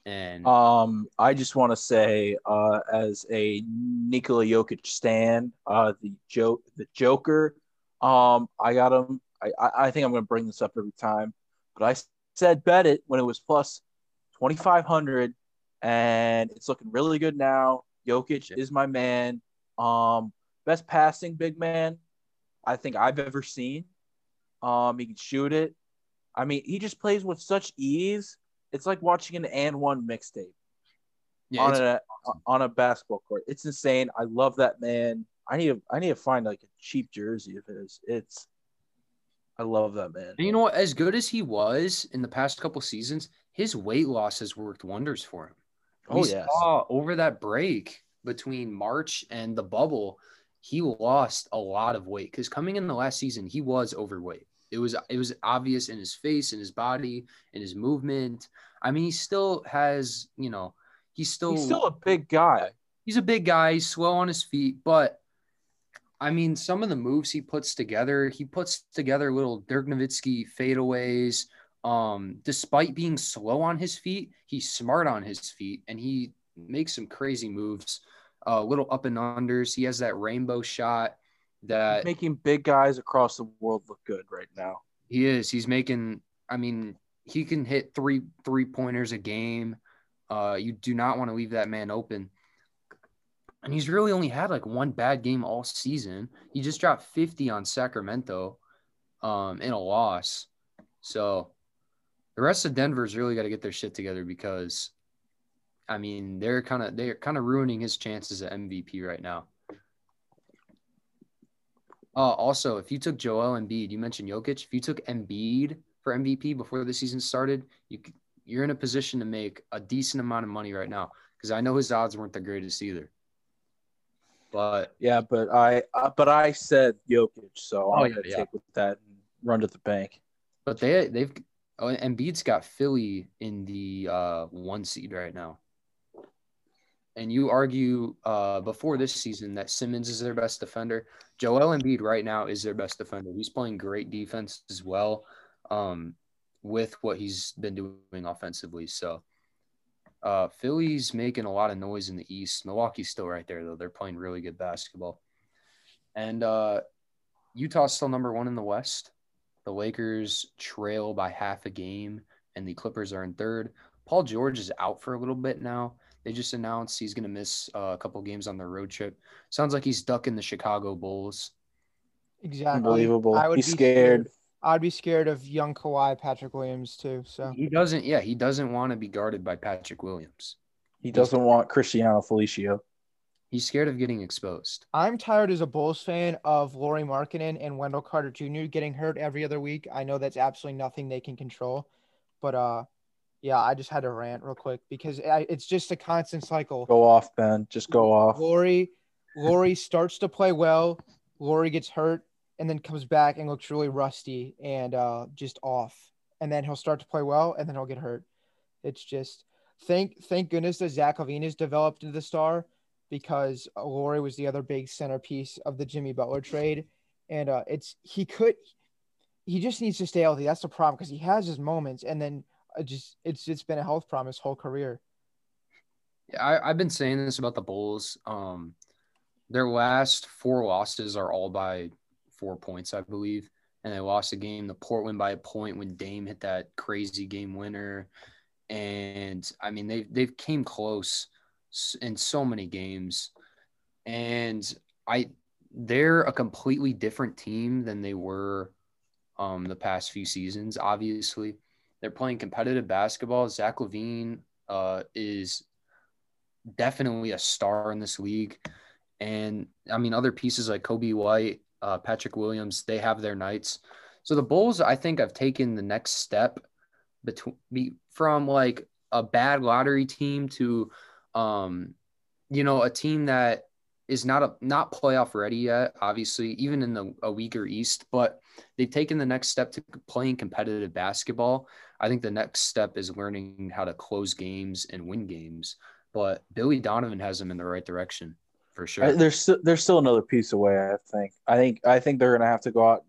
And Um, I just want to say, uh, as a Nikola Jokic stan, uh, the joke, the Joker, um, I got him. I, I, I think I'm going to bring this up every time, but I said bet it when it was plus 2,500, and it's looking really good now. Jokic is my man. Um, best passing big man I think I've ever seen. Um, he can shoot it. I mean, he just plays with such ease. It's like watching an and one mixtape yeah, on a on a basketball court. It's insane. I love that man. I need to I need to find like a cheap jersey of his. It's I love that man. and you know what? As good as he was in the past couple seasons, his weight loss has worked wonders for him. Oh yeah. over that break between March and the bubble, he lost a lot of weight because coming in the last season, he was overweight. It was it was obvious in his face, in his body, in his movement. I mean, he still has, you know, he's still He's still a big guy. he's a big guy, he's slow on his feet, but I mean, some of the moves he puts together, he puts together little Dirk Nowitzki fadeaways. Um, despite being slow on his feet, he's smart on his feet, and he makes some crazy moves. Uh, little up and unders. He has that rainbow shot that making big guys across the world look good right now. he is. He's making. I mean, he can hit three three pointers a game. Uh, you do not want to leave that man open. And he's really only had like one bad game all season. He just dropped 50 on Sacramento um, in a loss. So the rest of Denver's really got to get their shit together because, I mean, they're kind of they're kind of ruining his chances at MVP right now. Uh, also, if you took Joel Embiid, you mentioned Jokic. If you took Embiid for MVP before the season started, you you're in a position to make a decent amount of money right now because I know his odds weren't the greatest either. But Yeah, but I uh, but I said Jokic, so Oh, I'm yeah, gonna yeah. take with that and run to the bank. but they they've oh, Embiid's got Philly in the uh, one seed right now. And you argue uh, before this season that Simmons is their best defender. Joel Embiid right now is their best defender. He's playing great defense as well, um, with what he's been doing offensively. So, uh, Philly's making a lot of noise in the East. Milwaukee's still right there though. They're playing really good basketball, and uh, Utah's still number one in the West. The Lakers trail by half a game, and the Clippers are in third. Paul George is out for a little bit now. They just announced he's going to miss uh, a couple games on the road trip. Sounds like he's ducking the Chicago Bulls. Exactly. Unbelievable. I would He's be scared. I'd be scared of young Kawhi, Patrick Williams too. So He doesn't, yeah, he doesn't want to be guarded by Patrick Williams. He doesn't want Cristiano Felicio. He's scared of getting exposed. I'm tired as a Bulls fan of Lauri Markkanen and Wendell Carter Jr. getting hurt every other week. I know that's absolutely nothing they can control, but uh, yeah, I just had to rant real quick because I, it's just a constant cycle. Go off, Ben. Just go off. Lauri, Lauri starts to play well. Lauri gets hurt and then comes back and looks really rusty and uh, just off. And then he'll start to play well and then he'll get hurt. It's just thank thank goodness that Zach LaVine has developed into the star because Lauri was the other big centerpiece of the Jimmy Butler trade. And uh, it's he could he just needs to stay healthy. That's the problem because he has his moments and then uh, just it's it's been a health problem his whole career. Yeah, I, I've been saying this about the Bulls. Um, their last four losses are all by four points, I believe. And they lost a game to Portland by a point when Dame hit that crazy game winner. And I mean, they've they've came close in so many games. And I they're a completely different team than they were um, the past few seasons. Obviously, they're playing competitive basketball. Zach LaVine uh, is definitely a star in this league. And I mean, other pieces like Coby White, uh, Patrick Williams, they have their nights. So the Bulls, I think, have taken the next step between be, from like a bad lottery team to, um, you know, a team that is not a not playoff ready yet, obviously, even in the a weaker East, but they've taken the next step to playing competitive basketball. I think the next step is learning how to close games and win games. But Billy Donovan has them in the right direction for sure. I- There's still there's still another piece away. I think. I think I think they're gonna have to go out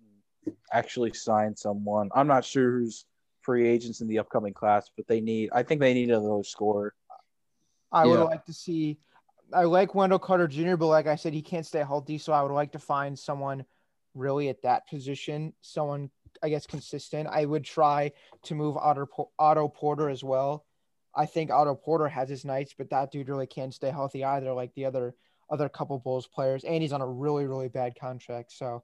and actually sign someone. I'm not sure who's free agents in the upcoming class, but they need. I think they need another scorer. I would like to see. I like Wendell Carter Jr., but like I said, he can't stay healthy. So I would like to find someone really at that position, someone I guess consistent. I would try to move Otto, Porter as well. I think Otto Porter has his nights, but that dude really can't stay healthy either, like the other other couple Bulls players, and he's on a really really bad contract. So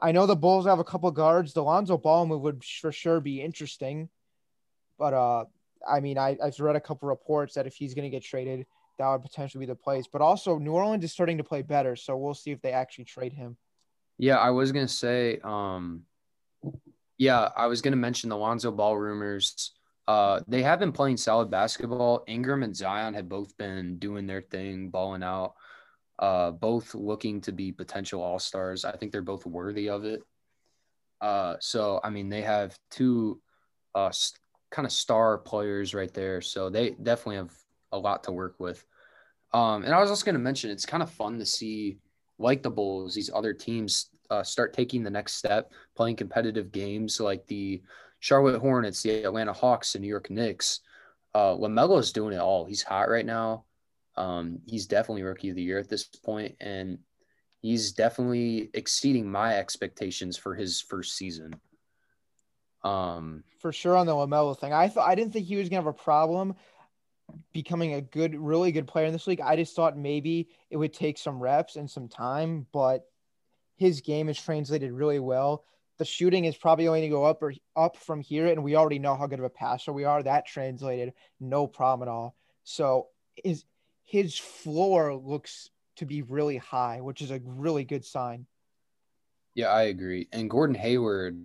I know the Bulls have a couple guards. The Lonzo Ball move would for sure be interesting, but uh, I mean, I, I've read a couple reports that if he's going to get traded, that would potentially be the place. But also, New Orleans is starting to play better, so we'll see if they actually trade him. Yeah, I was gonna say, um, yeah, I was gonna mention the Lonzo Ball rumors. Uh, they have been playing solid basketball. Ingram and Zion have both been doing their thing, balling out. Uh, both looking to be potential all stars. I think they're both worthy of it. Uh, so I mean, they have two uh, s- kind of star players right there. So they definitely have a lot to work with. Um, and I was also going to mention it's kind of fun to see, like the Bulls, these other teams uh, start taking the next step, playing competitive games like the Charlotte Hornets, the Atlanta Hawks, the New York Knicks. Uh, is doing it all. He's hot right now. Um, he's definitely rookie of the year at this point, and he's definitely exceeding my expectations for his first season. Um, For sure on the Lamelo thing, I thought I didn't think he was gonna have a problem becoming a good, really good player in this league. I just thought maybe it would take some reps and some time, but his game is translated really well. The shooting is probably only going to go up or up from here, and we already know how good of a passer we are. That translated, no problem at all. So his his floor looks to be really high, which is a really good sign. Yeah, I agree. And Gordon Hayward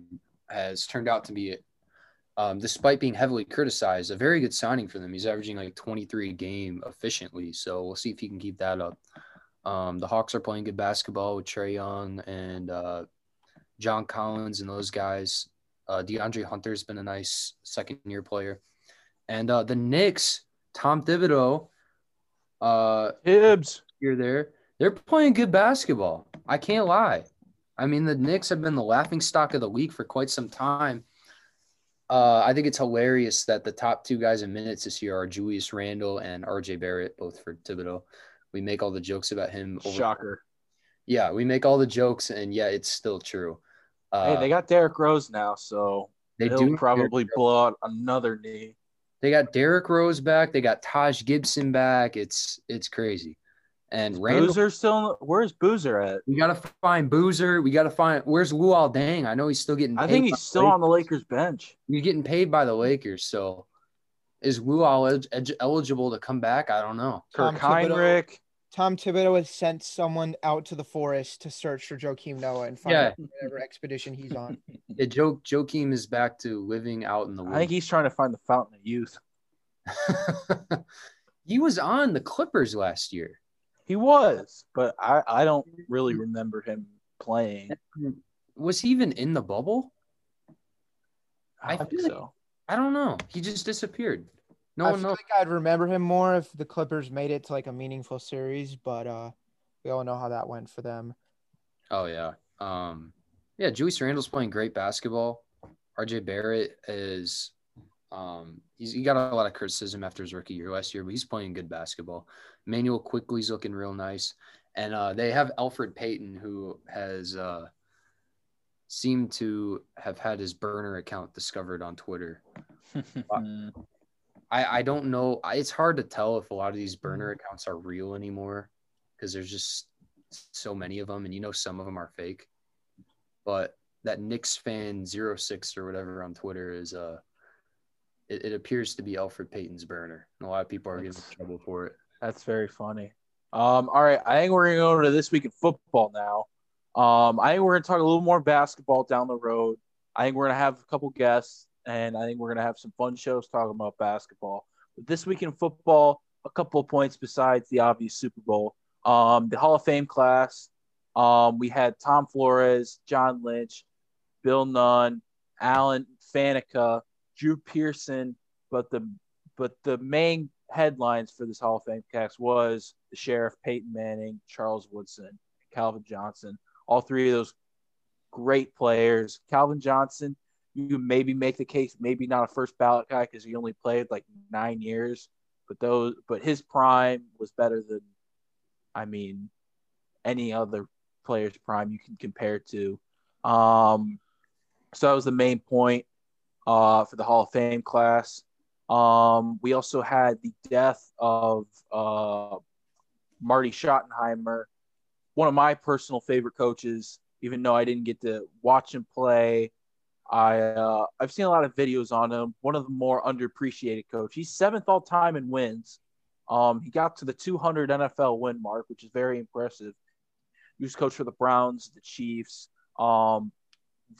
has turned out to be, um, despite being heavily criticized, a very good signing for them. He's averaging like 23 a game efficiently. So we'll see if he can keep that up. Um, the Hawks are playing good basketball with Trae Young and uh, John Collins and those guys. Uh, DeAndre Hunter's been a nice second year player. And uh, the Knicks, Tom Thibodeau, uh, Hibbs. here there. They're playing good basketball. I can't lie. I mean, the Knicks have been the laughing stock of the league for quite some time. Uh, I think it's hilarious that the top two guys in minutes this year are Julius Randle and RJ Barrett, both for Thibodeau. We make all the jokes about him. Over- Shocker. Yeah, we make all the jokes, and yeah, it's still true. Uh, hey, they got Derrick Rose now, so they do probably blow out another knee. They got Derrick Rose back. They got Taj Gibson back. It's it's crazy. And Randall Boozer still. Where's Boozer at? We gotta find Boozer. We gotta find where's Luol Deng. I know he's still getting. I paid think by he's the still on the Lakers bench. He's getting paid by the Lakers. So is Luol elig- eg- eligible to come back? I don't know. Tom Kirk Thibodeau- Hinrich. Tom Thibodeau has sent someone out to the forest to search for Joakim Noah and find Yeah. whatever expedition he's on. Yeah, Joe Joakim is back to living out in the Woods. I think he's trying to find the fountain of youth. he was on the Clippers last year. He was, but I, I don't really remember him playing. Was he even in the bubble? I, I think feel like- so. I don't know. He just disappeared. No I one feel knows. like I'd remember him more if the Clippers made it to like a meaningful series, but uh, we all know how that went for them. Oh yeah. Um yeah, Julius Randle's playing great basketball. RJ Barrett is um he's he got a lot of criticism after his rookie year last year, but he's playing good basketball. Immanuel Quickley's looking real nice. And uh they have Elfrid Payton who has uh seemed to have had his burner account discovered on Twitter. I, I don't know. I, it's hard to tell if a lot of these burner accounts are real anymore because there's just so many of them, and you know some of them are fake. But that Knicks fan 06 or whatever on Twitter is uh, it, it appears to be Elfrid Payton's burner, and a lot of people are getting in trouble for it. That's very funny. Um, all right, I think we're gonna go over to this week in football now. Um, I think we're gonna talk a little more basketball down the road. I think we're gonna have a couple guests, and I think we're gonna have some fun shows talking about basketball. But this week in football, a couple of points besides the obvious Super Bowl. Um, the Hall of Fame class, um, we had Tom Flores, John Lynch, Bill Nunn, Alan Faneca, Drew Pearson, but the but the main headlines for this Hall of Fame cast was the Sheriff Peyton Manning, Charles Woodson, Calvin Johnson. All three of those great players. Calvin Johnson, you maybe make the case, maybe not a first ballot guy because he only played like nine years, but those, but his prime was better than, I mean, any other player's prime you can compare to. Um, so that was the main point uh, for the Hall of Fame class. Um, we also had the death of uh, Marty Schottenheimer, one of my personal favorite coaches. Even though I didn't get to watch him play, I uh, I've seen a lot of videos on him. One of the more underappreciated coach. He's seventh all time in wins. Um, he got to the 200 NFL win mark, which is very impressive. He was coach for the Browns, the Chiefs, um,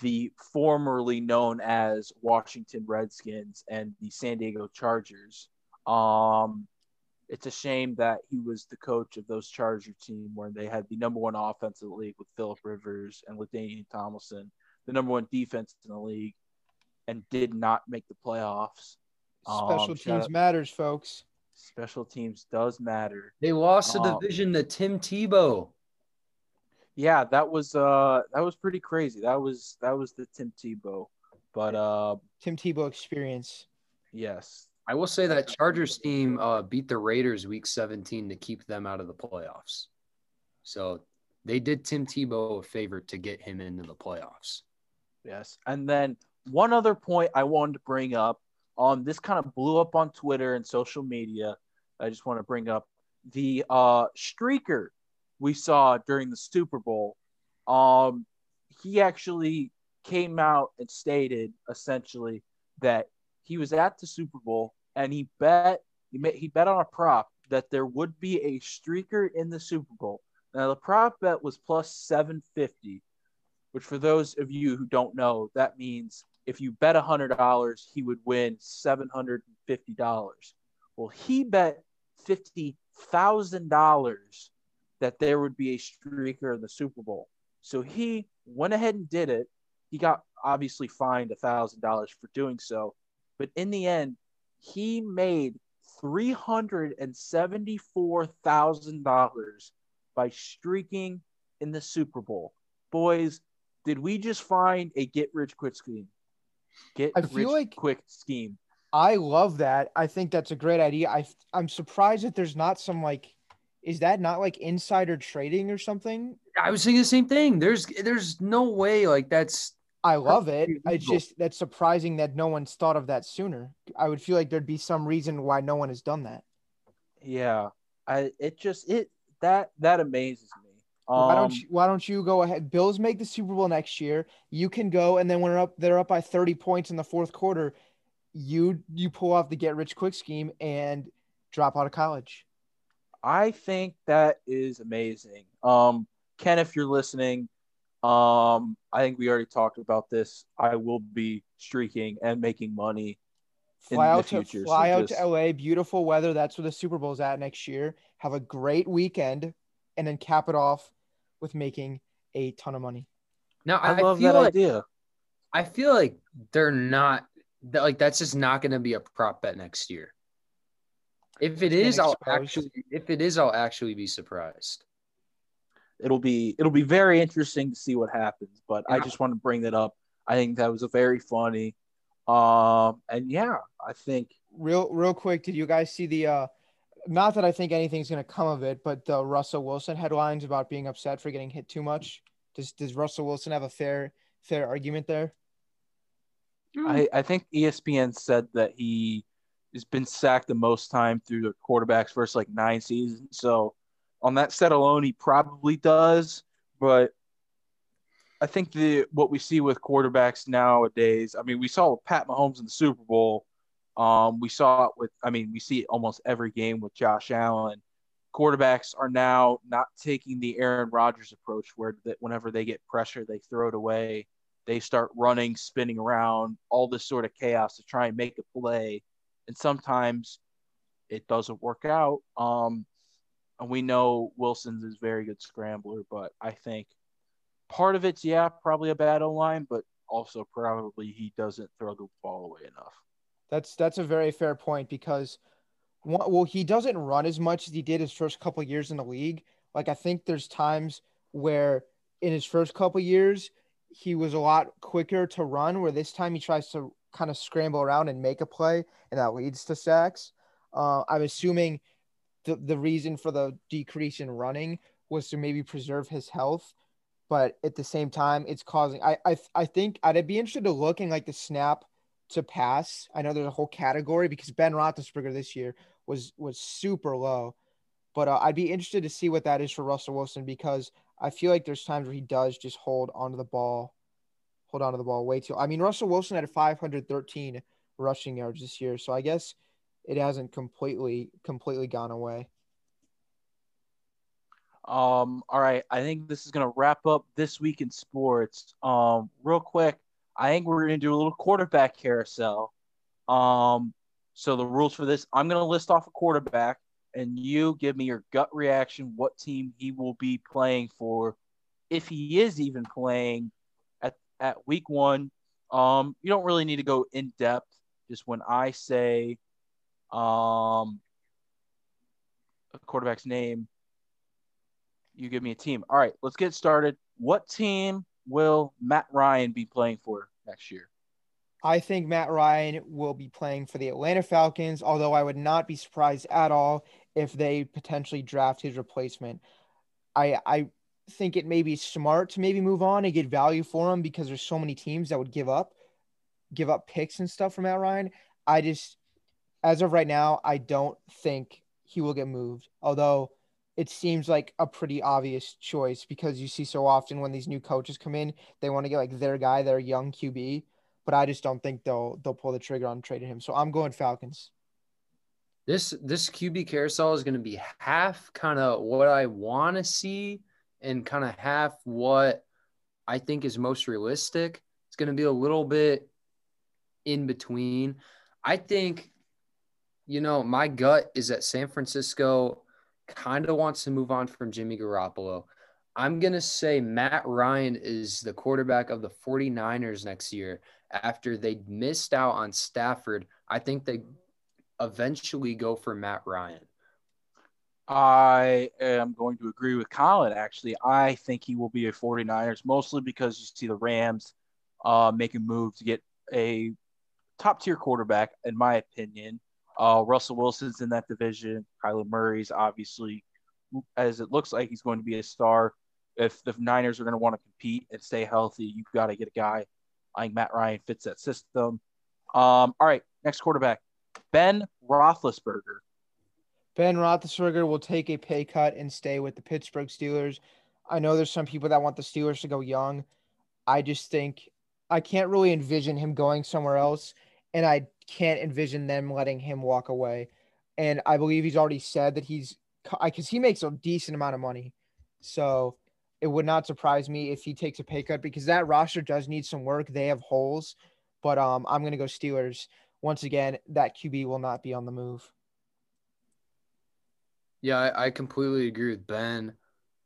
the formerly known as Washington Redskins and the San Diego Chargers. Um, it's a shame that he was the coach of those Charger team where they had the number one offense in the league with Philip Rivers and LaDainian Tomlinson, the number one defense in the league, and did not make the playoffs. Special Um, teams matters, folks. Special teams does matter. They lost the Um, division to Tim Tebow. Yeah, that was uh that was pretty crazy. That was that was the Tim Tebow. But uh Tim Tebow experience. yes. I will say that Chargers team uh, beat the Raiders week 17 to keep them out of the playoffs. So they did Tim Tebow a favor to get him into the playoffs. Yes. And then one other point I wanted to bring up. Um, this kind of blew up on Twitter and social media. I just want to bring up the uh streaker we saw during the Super Bowl. Um, he actually came out and stated essentially that he was at the Super Bowl and he bet he he bet on a prop that there would be a streaker in the Super Bowl. Now the prop bet was plus 750 which for those of you who don't know, that means if you bet $100, he would win $750. Well, he bet $50,000 that there would be a streaker in the Super Bowl. So he went ahead and did it. He got obviously fined $1,000 for doing so. But in the end, he made $374,000 by streaking in the Super Bowl. Boys, did we just find a get rich quick scheme? Get I rich feel like- quick scheme. I love that. I think that's a great idea. I I'm surprised that there's not some like is that not like insider trading or something? I was thinking the same thing. There's there's no way like that's I love it. It's just that's surprising that no one's thought of that sooner. I would feel like there'd be some reason why no one has done that. Yeah. I it just it that that amazes me. Um, why don't you why don't you go ahead? Bills make the Super Bowl next year. You can go and then when they're up they're up by 30 points in the fourth quarter, you you pull off the get rich quick scheme and drop out of college. I think that is amazing. Um, Ken, if you're listening, um, I think we already talked about this. I will be streaking and making money. in Fly the out to future, so fly out just- to LA, beautiful weather. That's where the Super Bowl's at next year. Have a great weekend and then cap it off with making a ton of money. now I, I, love feel that like idea. I feel like they're not that like that's just not going to be a prop bet next year. If it It's been is, I'll actually if it is, I'll actually be surprised. It'll be it'll be very interesting to see what happens. But I just want to bring that up. I think that was a very funny. Um, and yeah, I think Real real quick, did you guys see the uh not that I think anything's gonna come of it, but the Russell Wilson headlines about being upset for getting hit too much? Does does Russell Wilson have a fair fair argument there? I, I think ESPN said that he has been sacked the most time through the quarterback's first like nine seasons. So on that set alone, he probably does. But I think the what we see with quarterbacks nowadays, I mean, we saw with Pat Mahomes in the Super Bowl. Um, we saw it with, I mean, we see it almost every game with Josh Allen. Quarterbacks are now not taking the Aaron Rodgers approach, where that whenever they get pressure, they throw it away they start running, spinning around, all this sort of chaos to try and make a play. And sometimes it doesn't work out. Um, and we know Wilson's is very good scrambler, but I think part of it's yeah, probably a bad line, but also probably he doesn't throw the ball away enough. That's that's a very fair point because well, he doesn't run as much as he did his first couple years in the league. Like I think there's times where in his first couple years he was a lot quicker to run, where this time he tries to kind of scramble around and make a play, and that leads to sacks. Uh, I'm assuming the the reason for the decrease in running was to maybe preserve his health, but at the same time, it's causing. I I I think I'd be interested to look in like the snap to pass. I know there's a whole category because Ben Roethlisberger this year was was super low, but uh, I'd be interested to see what that is for Russell Wilson because I feel like there's times where he does just hold onto the ball, hold onto the ball way too. I mean, Russell Wilson had 513 rushing yards this year, so I guess it hasn't completely completely gone away. Um, all right, I think this is gonna wrap up this week in sports. Um, real quick, I think we're gonna do a little quarterback carousel. Um, so the rules for this, I'm gonna list off a quarterback, and you give me your gut reaction, what team he will be playing for, if he is even playing at week one. Um, you don't really need to go in depth. Just when I say, um, a quarterback's name, you give me a team. All right, let's get started. What team will Matt Ryan be playing for next year? I think Matt Ryan will be playing for the Atlanta Falcons, although I would not be surprised at all if they potentially draft his replacement. I I think it may be smart to maybe move on and get value for him because there's so many teams that would give up give up picks and stuff from Matt Ryan. I just as of right now, I don't think he will get moved. Although it seems like a pretty obvious choice because you see so often when these new coaches come in, they want to get like their guy, their young QB. But I just don't think they'll they'll pull the trigger on trading him. So I'm going Falcons. This this QB carousel is going to be half kind of what I want to see and kind of half what I think is most realistic. It's going to be a little bit in between. I think, you know, my gut is that San Francisco kind of wants to move on from Jimmy Garoppolo. I'm going to say Matt Ryan is the quarterback of the 49ers next year after they missed out on Stafford. I think they eventually go for Matt Ryan. I am going to agree with Colin, actually. I think he will be a 49ers, mostly because you see the Rams uh, make a move to get a top tier quarterback, in my opinion. Uh, Russell Wilson's in that division. Kyler Murray's obviously, as it looks like he's going to be a star. If the Niners are going to want to compete and stay healthy, you've got to get a guy. Think Matt Ryan fits that system. Um, all right, next quarterback, Ben Roethlisberger. Ben Roethlisberger will take a pay cut and stay with the Pittsburgh Steelers. I know there's some people that want the Steelers to go young. I just think I can't really envision him going somewhere else, and I can't envision them letting him walk away. And I believe he's already said that he's because he makes a decent amount of money. So it would not surprise me if he takes a pay cut because that roster does need some work. They have holes, but um, I'm going to go Steelers. Once again, that QB will not be on the move. Yeah, I, I completely agree with Ben.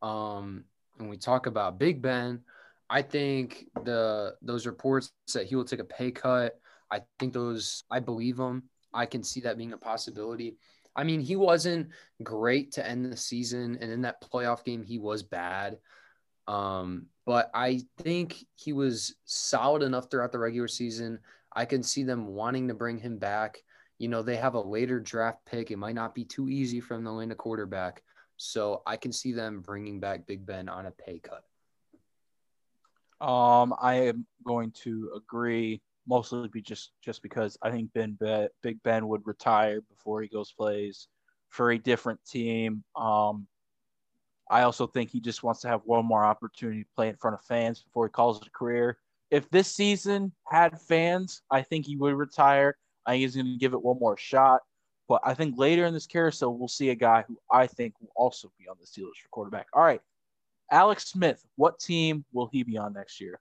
Um, when we talk about Big Ben, I think the those reports that he will take a pay cut I think those, I believe them. I can see that being a possibility. I mean, he wasn't great to end the season, and in that playoff game, he was bad. Um, but I think he was solid enough throughout the regular season. I can see them wanting to bring him back. You know, they have a later draft pick. It might not be too easy for them to land a quarterback. So I can see them bringing back Big Ben on a pay cut. Um, I am going to agree mostly be just just because I think Ben Big Ben would retire before he goes plays for a different team. Um, I also think he just wants to have one more opportunity to play in front of fans before he calls it a career. If this season had fans, I think he would retire. I think he's going to give it one more shot. But I think later in this carousel, we'll see a guy who I think will also be on the Steelers for quarterback. All right. Alex Smith, what team will he be on next year?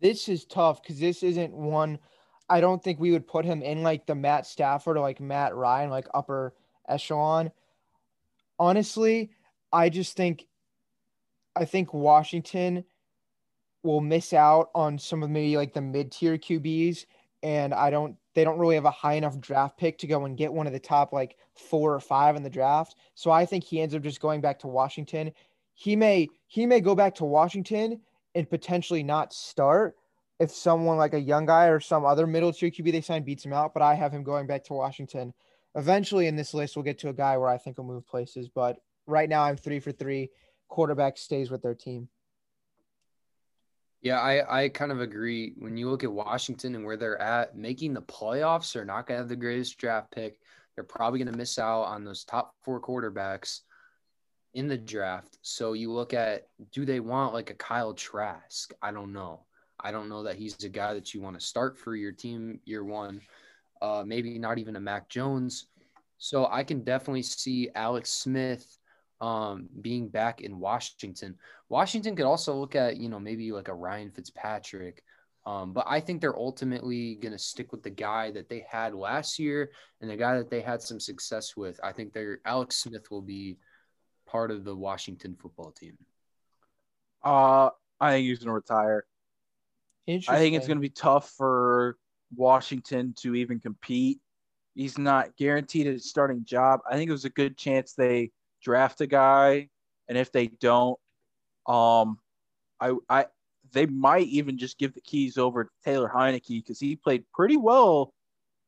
this is tough because this isn't one. I don't think we would put him in like the Matt Stafford or like Matt Ryan, like upper echelon. honestly, I just think I think Washington will miss out on some of maybe like the mid-tier QBs and I don't they don't really have a high enough draft pick to go and get one of the top like 4 or 5 in the draft. So I think he ends up just going back to Washington. He may he may go back to Washington and potentially not start if someone like a young guy or some other middle tier QB they sign beats him out, but I have him going back to Washington. Eventually in this list we'll get to a guy where I think will move places, but right now I'm 3 for 3 quarterback stays with their team. Yeah, I, I kind of agree. When you look at Washington and where they're at, making the playoffs, they're not going to have the greatest draft pick. They're probably going to miss out on those top four quarterbacks in the draft. So you look at do they want like a Kyle Trask? I don't know. I don't know that he's a guy that you want to start for your team year one. Uh, maybe not even a Mac Jones. So I can definitely see Alex Smith um, being back in Washington. Washington could also look at, you know, maybe like a Ryan Fitzpatrick. Um, but I think they're ultimately going to stick with the guy that they had last year and the guy that they had some success with. I think they're Alex Smith will be part of the Washington football team. Uh, I think he's going to retire. I think it's going to be tough for Washington to even compete. He's not guaranteed a starting job. I think it was a good chance they draft a guy, and if they don't, um, I I they might even just give the keys over to Taylor Heinicke because he played pretty well.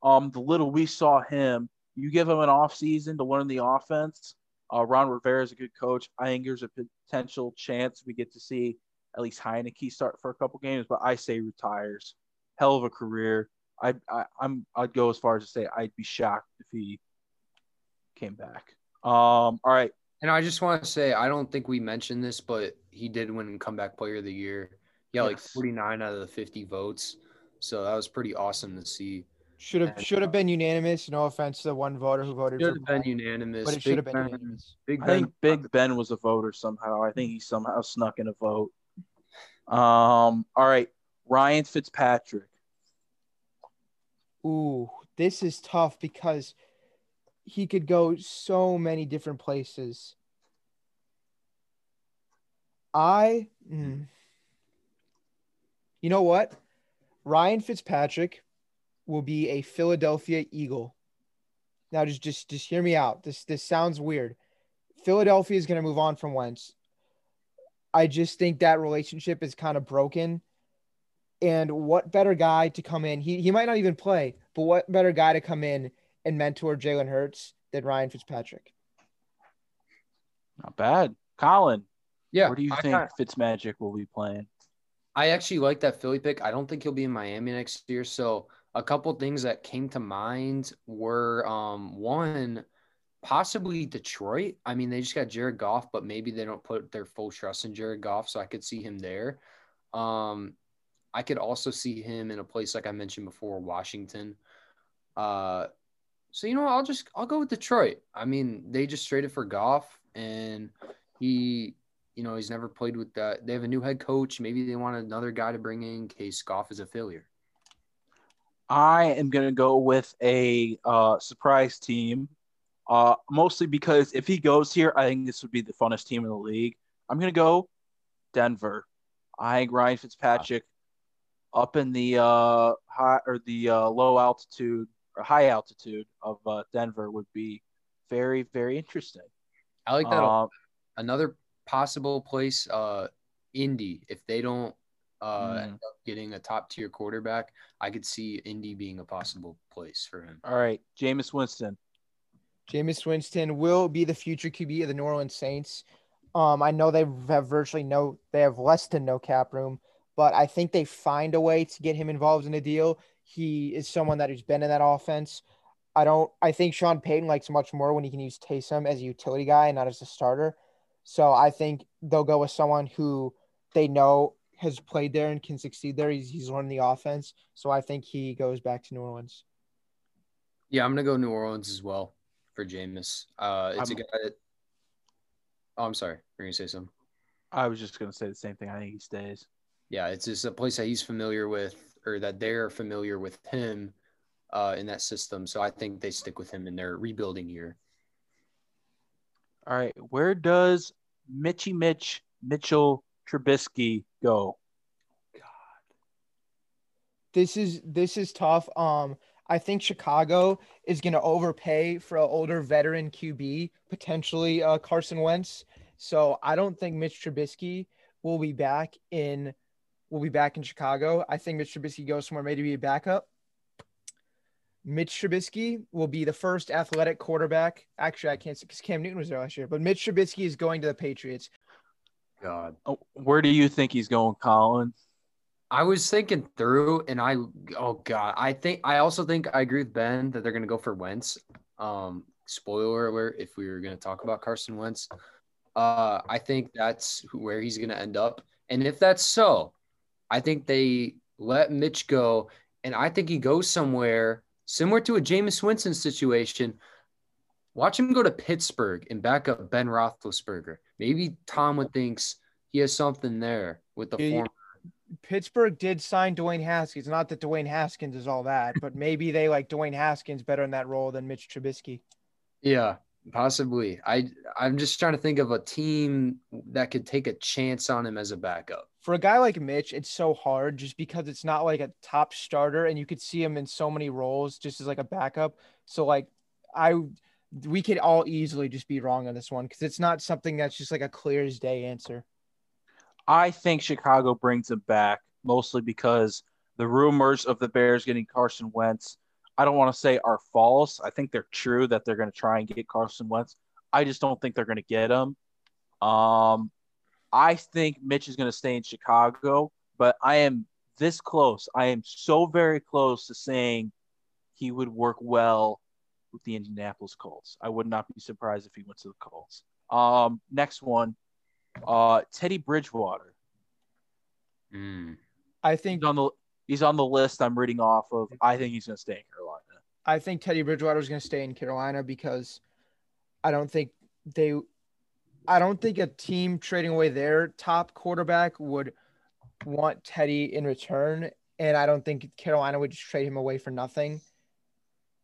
Um, the little we saw him, you give him an off season to learn the offense. Uh, Ron Rivera is a good coach. I think there's a potential chance we get to see at least Heinicke start for a couple games, but I say retires. Hell of a career. I, I I'm I'd go as far as to say I'd be shocked if he came back. Um, all right. And I just want to say, I don't think we mentioned this, but he did win comeback player of the year. He got yes. like 49 out of the 50 votes. So that was pretty awesome to see. Should have should have been unanimous. No offense to the one voter who voted. Should have been unanimous, but it should have been ben, unanimous. Big I ben, think Big Ben was a voter somehow. I think he somehow snuck in a vote. Um. All right, Ryan Fitzpatrick. Ooh, this is tough because he could go so many different places. I, mm, you know what? Ryan Fitzpatrick will be a Philadelphia Eagle. Now, just just just hear me out. This this sounds weird. Philadelphia is going to move on from Wentz. I just think that relationship is kind of broken. And what better guy to come in? He he might not even play, but what better guy to come in and mentor Jalen Hurts than Ryan Fitzpatrick. Not bad. Colin. Yeah. Where do you I think got, Fitzmagic will be playing? I actually like that Philly pick. I don't think he'll be in Miami next year. So a couple things that came to mind were um, one, possibly Detroit. I mean, they just got Jared Goff, but maybe they don't put their full trust in Jared Goff. So I could see him there. Um, I could also see him in a place like I mentioned before, Washington. Uh, so you know, I'll just I'll go with Detroit. I mean, they just traded for Goff, and he, you know, he's never played with that. They have a new head coach. Maybe they want another guy to bring in, in case Goff is a failure. I am to go with a uh, surprise team, uh, mostly because if he goes here, I think this would be the funnest team in the league. I'm to go Denver. I think Ryan Fitzpatrick up in the uh, high or the uh, low altitude or high altitude of uh, Denver would be very, very interesting. I like that. Um, Another possible place, uh, Indy. If they don't uh, mm. end up getting a top tier quarterback, I could see Indy being a possible place for him. All right, Jameis Winston. Jameis Winston will be the future QB of the New Orleans Saints. Um, I know they have virtually no, they have less than no cap room, but I think they find a way to get him involved in a deal. He is someone that has been in that offense. I don't. I think Sean Payton likes much more when he can use Taysom as a utility guy and not as a starter. So I think they'll go with someone who they know has played there and can succeed there. He's, he's learned the offense. So I think he goes back to New Orleans. Yeah, I'm gonna go New Orleans as well for Jameis. Uh, it's I'm, a guy that. Oh, I'm sorry. You're gonna say something. I was just gonna say the same thing. I think he stays. Yeah, it's just a place that he's familiar with or that they're familiar with him uh, in that system. So I think they stick with him in their rebuilding year. All right, where does Mitchy Mitch Mitchell Trubisky go? This is this is tough. Um, I think Chicago is going to overpay for an older veteran QB, potentially uh, Carson Wentz. So I don't think Mitch Trubisky will be back in will be back in Chicago. I think Mitch Trubisky goes somewhere maybe to be a backup. Mitch Trubisky will be the first athletic quarterback. Actually, I can't say because Cam Newton was there last year, but Mitch Trubisky is going to the Patriots. God. Oh, Where do you think he's going, Colin? I was thinking through, and I oh god, I think I also think I agree with Ben that they're gonna go for Wentz. Um, spoiler alert: if we were gonna talk about Carson Wentz, uh, I think that's where he's gonna end up. And if that's so, I think they let Mitch go, and I think he goes somewhere similar to a Jameis Winston situation. Watch him go to Pittsburgh and back up Ben Roethlisberger. Maybe Tomlin thinks he has something there with the Yeah, former. Pittsburgh did sign Dwayne Haskins. Not that Dwayne Haskins is all that, but maybe they like Dwayne Haskins better in that role than Mitch Trubisky. Yeah, possibly. I I'm just trying to think of a team that could take a chance on him as a backup. For a guy like Mitch, it's so hard just because it's not like a top starter and you could see him in so many roles just as like a backup. So like I we could all easily just be wrong on this one because it's not something that's just like a clear as day answer. I think Chicago brings him back mostly because the rumors of the Bears getting Carson Wentz, I don't want to say are false. I think they're true that they're going to try and get Carson Wentz. I just don't think they're going to get him. Um, I think Mitch is going to stay in Chicago, but I am this close. I am so very close to saying he would work well with the Indianapolis Colts. I would not be surprised if he went to the Colts. Um, next one, uh, Teddy Bridgewater. I think He's on the he's on the list I'm reading off of. I think he's going to stay in Carolina. I think Teddy Bridgewater is going to stay in Carolina because I don't think they, I don't think a team trading away their top quarterback would want Teddy in return, and I don't think Carolina would just trade him away for nothing.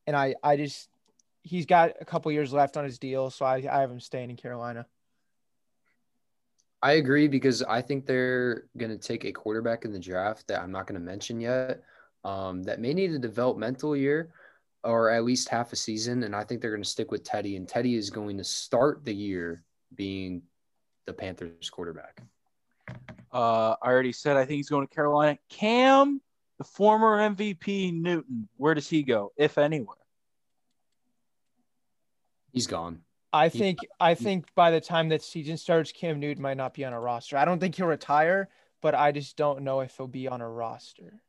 And I, I just, he's got a couple years left on his deal, so I, I have him staying in Carolina. I agree because I think they're going to take a quarterback in the draft that I'm not going to mention yet. Um, that may need a developmental year or at least half a season, and I think they're going to stick with Teddy. And Teddy is going to start the year being the Panthers quarterback. Uh, I already said I think he's going to Carolina. Cam, the former MVP Newton, where does he go, if anywhere? He's gone. I He- think, I think by the time that season starts, Cam Newton might not be on a roster. I don't think he'll retire, but I just don't know if he'll be on a roster.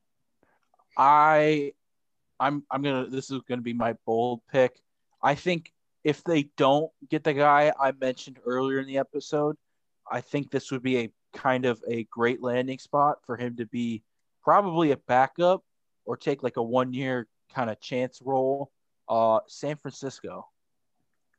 I, I'm I'm gonna. This is gonna be my bold pick. I think if they don't get the guy I mentioned earlier in the episode, I think this would be a kind of a great landing spot for him to be probably a backup or take like a one year kind of chance role. Uh, San Francisco.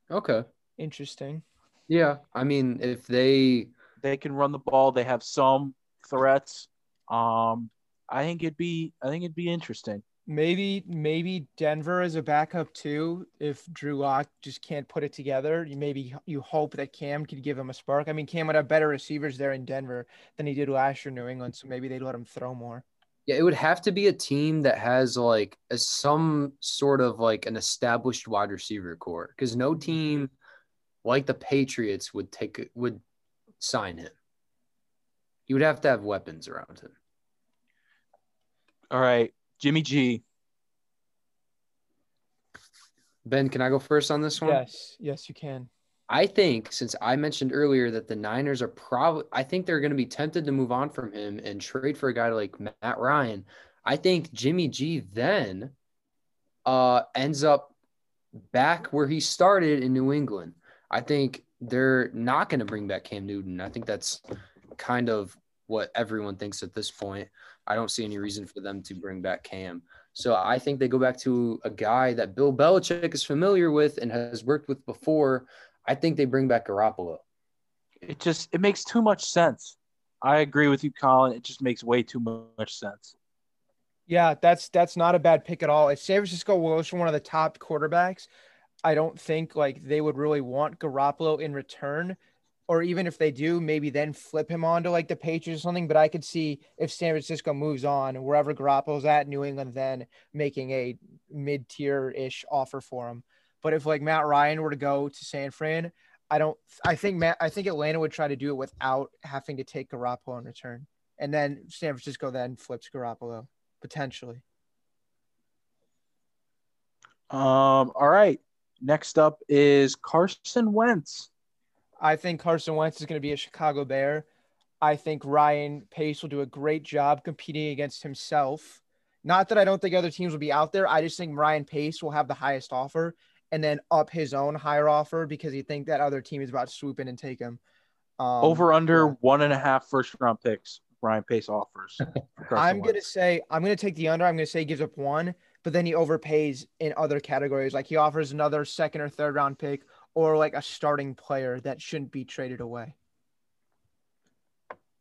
Okay. Interesting. Yeah. I mean, if they they can run the ball. They have some threats. Um, I think it'd be I think it'd be interesting. Maybe maybe Denver is a backup too. If Drew Lock just can't put it together, you maybe you hope that Cam could give him a spark. I mean, Cam would have better receivers there in Denver than he did last year in New England, so maybe they'd let him throw more. Yeah, it would have to be a team that has like a, some sort of like an established wide receiver corps because no mm-hmm. team like the Patriots would take would sign him. He would have to have weapons around him. All right, Jimmy G. Ben, can I go first on this one? Yes, yes, you can. I think since I mentioned earlier that the Niners are probably, I think they're going to be tempted to move on from him and trade for a guy like Matt Ryan. I think Jimmy G then uh, ends up back where he started in New England. I think they're not going to bring back Cam Newton. I think that's kind of what everyone thinks at this point. I don't see any reason for them to bring back Cam. So I think they go back to a guy that Bill Belichick is familiar with and has worked with before. I think they bring back Garoppolo. It just it makes too much sense. I agree with you, Colin. It just makes way too much sense. Yeah, that's that's not a bad pick at all. If San Francisco was one of the top quarterbacks, I don't think like they would really want Garoppolo in return. Or even if they do, maybe then flip him onto like the Patriots or something. But I could see if San Francisco moves on, wherever Garoppolo's at, New England then making a mid tier ish offer for him. But if like Matt Ryan were to go to San Fran, I don't. I think Matt. I think Atlanta would try to do it without having to take Garoppolo in return, and then San Francisco then flips Garoppolo potentially. Um. All right. Next up is Carson Wentz. I think Carson Wentz is going to be a Chicago Bear. I think Ryan Pace will do a great job competing against himself. Not that I don't think other teams will be out there. I just think Ryan Pace will have the highest offer and then up his own higher offer because he think that other team is about to swoop in and take him. Um, Over under yeah. one and a half first round picks. Ryan Pace offers. I'm gonna say I'm gonna take the under. I'm gonna say he gives up one, but then he overpays in other categories. Like he offers another second or third round pick or like a starting player that shouldn't be traded away.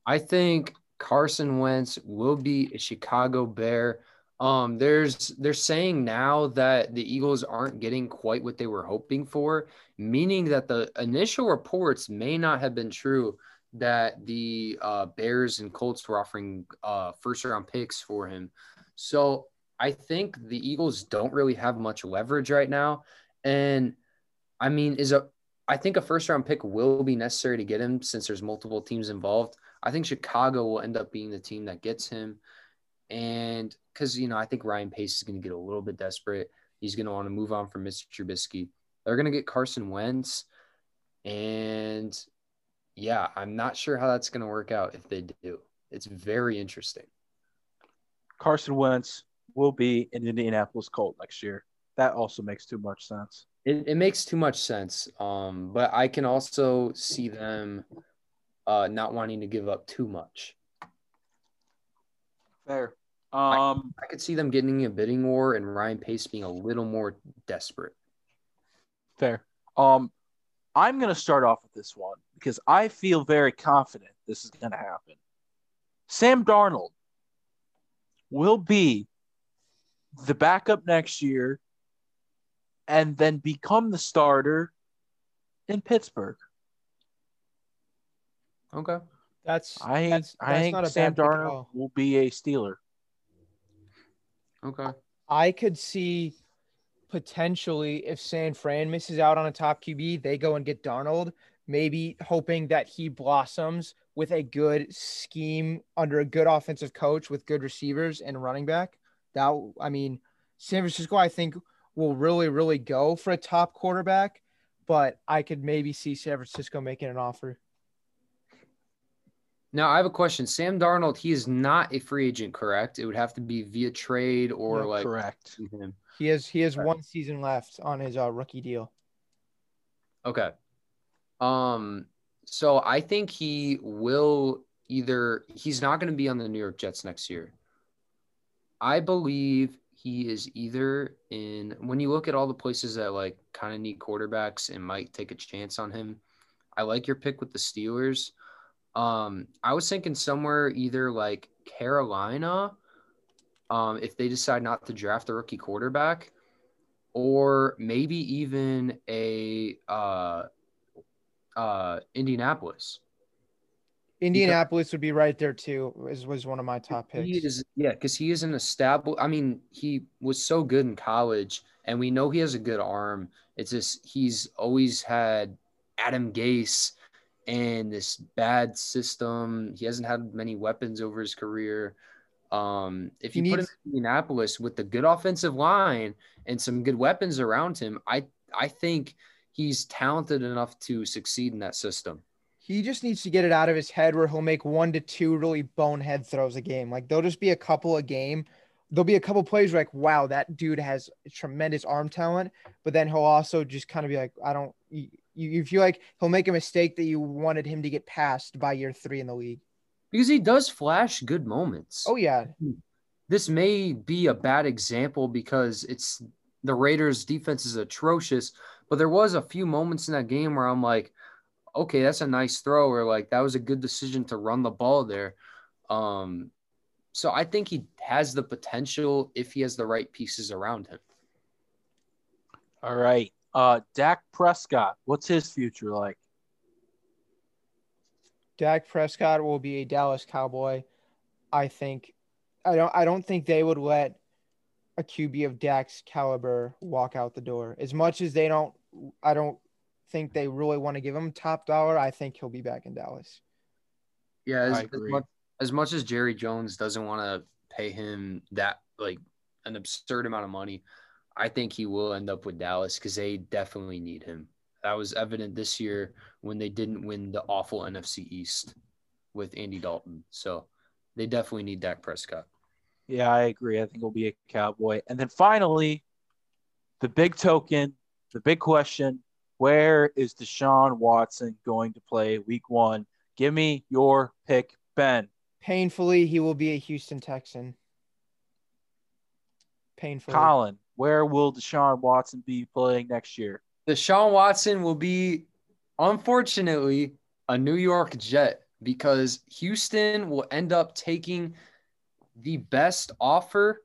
I think Carson Wentz will be a Chicago Bear. Um, there's they're saying now that the Eagles aren't getting quite what they were hoping for, meaning that the initial reports may not have been true that the uh, Bears and Colts were offering uh, first round picks for him. So I think the Eagles don't really have much leverage right now. And I mean, is a I think a first round pick will be necessary to get him since there's multiple teams involved. I think Chicago will end up being the team that gets him. And because, you know, I think Ryan Pace is going to get a little bit desperate. He's going to want to move on from Mr. Trubisky. They're going to get Carson Wentz. And yeah, I'm not sure how that's going to work out if they do. It's very interesting. Carson Wentz will be an Indianapolis Colt next year. That also makes too much sense. It, it makes too much sense. Um, but I can also see them uh, not wanting to give up too much. Fair. Um, I, I, could see them getting a bidding war and Ryan Pace being a little more desperate. Fair. Um, I'm going to start off with this one because I feel very confident this is going to happen. Sam Darnold will be the backup next year and then become the starter in Pittsburgh. Okay. That's I that's, I think Sam Darnold will be a Steeler. Okay. I could see potentially if San Fran misses out on a top QB, they go and get Darnold, maybe hoping that he blossoms with a good scheme under a good offensive coach with good receivers and running back. That I mean, San Francisco, I think will really, really go for a top quarterback, but I could maybe see San Francisco making an offer. Now I have a question. Sam Darnold, he is not a free agent, correct? It would have to be via trade or no, like correct. He has he has one season left on his uh, rookie deal. Okay. Um. So I think he will either. He's not going to be on the New York Jets next year. I believe he is either in. When you look at all the places that like kind of need quarterbacks and might take a chance on him, I like your pick with the Steelers. Um, I was thinking somewhere either like Carolina, um, if they decide not to draft a rookie quarterback, or maybe even a uh, uh, Indianapolis. Indianapolis would be right there too. Was was one of my top picks. He is, yeah, because he is an established. I mean, he was so good in college, and we know he has a good arm. It's just he's always had Adam Gase and this bad system. He hasn't had many weapons over his career. Um, if you put him in Indianapolis with the good offensive line and some good weapons around him, I I think he's talented enough to succeed in that system. He just needs to get it out of his head where he'll make one to two really bonehead throws a game. Like there'll just be a couple a game. There'll be a couple plays like, wow, that dude has tremendous arm talent. But then he'll also just kind of be like, I don't you, you feel like he'll make a mistake that you wanted him to get past by year three in the league. Because he does flash good moments. Oh yeah. This may be a bad example because it's the Raiders defense is atrocious, but there was a few moments in that game where I'm like, okay, that's a nice throw, or like that was a good decision to run the ball there. Um, so I think he has the potential if he has the right pieces around him. All right. Uh, Dak Prescott, what's his future like? Dak Prescott will be a Dallas Cowboy. I think I don't I don't think they would let a QB of Dak's caliber walk out the door. As much as they don't I don't think they really want to give him top dollar, I think he'll be back in Dallas. Yeah, as, as much, as much as Jerry Jones doesn't want to pay him that like an absurd amount of money, I think he will end up with Dallas because they definitely need him. That was evident this year when they didn't win the awful NFC East with Andy Dalton. So they definitely need Dak Prescott. Yeah, I agree. I think he'll be a Cowboy. And then finally, the big token, the big question where is Deshaun Watson going to play week one? Give me your pick, Ben. Painfully, he will be a Houston Texan. Painfully. Colin, where will Deshaun Watson be playing next year? Deshaun Watson will be, unfortunately, a New York Jet because Houston will end up taking the best offer,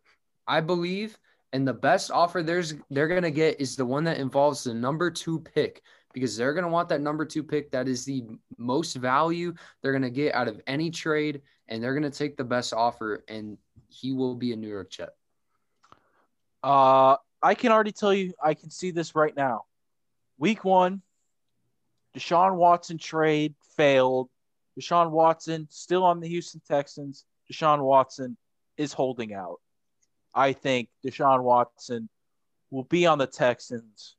I believe, and the best offer there's they're gonna get is the one that involves the number two pick because they're gonna want that number two pick. That is the most value they're gonna get out of any trade, and they're gonna take the best offer, and he will be a New York Jet. Uh, I can already tell you, I can see this right now. Week one, Deshaun Watson trade failed. Deshaun Watson still on the Houston Texans. Deshaun Watson is holding out. I think Deshaun Watson will be on the Texans,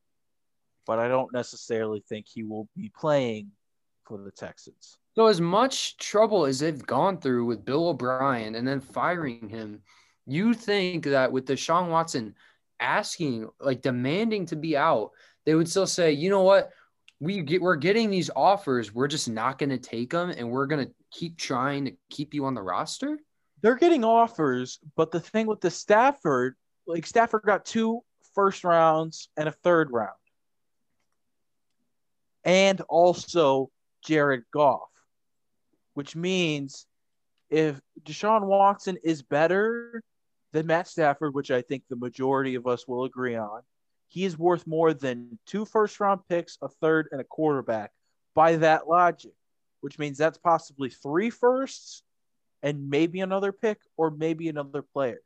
but I don't necessarily think he will be playing for the Texans. So as much trouble as they've gone through with Bill O'Brien and then firing him, you think that with Deshaun Watson asking, like demanding to be out, they would still say, you know what? We get we're getting these offers. We're just not going to take them, and we're going to keep trying to keep you on the roster. They're getting offers, but the thing with the Stafford, like Stafford got two first rounds and a third round. And also Jared Goff, which means if Deshaun Watson is better than Matt Stafford, which I think the majority of us will agree on, he is worth more than two first round picks, a third, and a quarterback by that logic, which means that's possibly three firsts and maybe another pick or maybe another player.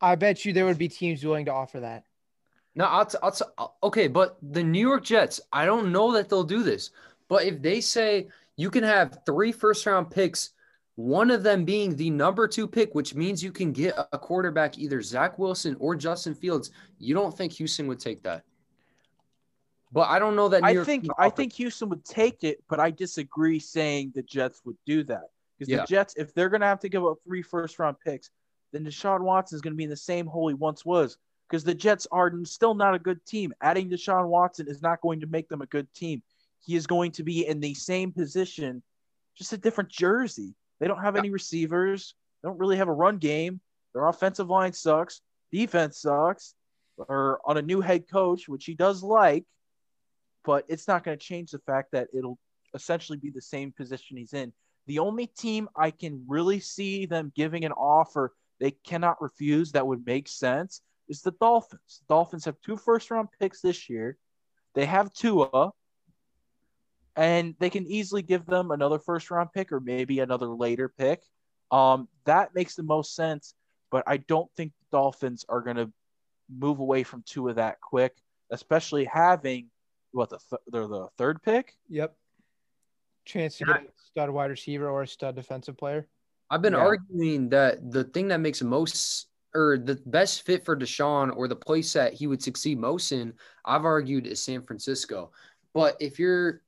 I bet you there would be teams willing to offer that. No, I'll, t- I'll t- okay, but the New York Jets, I don't know that they'll do this. But if they say you can have three first round picks, one of them being the number two pick, which means you can get a quarterback, either Zach Wilson or Justin Fields, you don't think Houston would take that? But I don't know that. New I York think would I think Houston would take it, but I disagree saying the Jets would do that because Yeah. the Jets, if they're going to have to give up three first round picks, then Deshaun Watson is going to be in the same hole he once was because the Jets are still not a good team. Adding Deshaun Watson is not going to make them a good team. He is going to be in the same position, just a different jersey. They don't have any receivers. They don't really have a run game. Their offensive line sucks. Defense sucks. Or on a new head coach, which he does like, but it's not going to change the fact that it'll essentially be the same position he's in. The only team I can really see them giving an offer they cannot refuse that would make sense is the Dolphins. The Dolphins have two first round picks this year. They have Tua, and they can easily give them another first round pick or maybe another later pick. Um, that makes the most sense, but I don't think the Dolphins are going to move away from Tua that quick, especially having what the th- they're the third pick. Yep. Chance to get a stud wide receiver or a stud defensive player. I've been Yeah. arguing that the thing that makes the most or the best fit for Deshaun or the place that he would succeed most in, I've argued is San Francisco. But if you're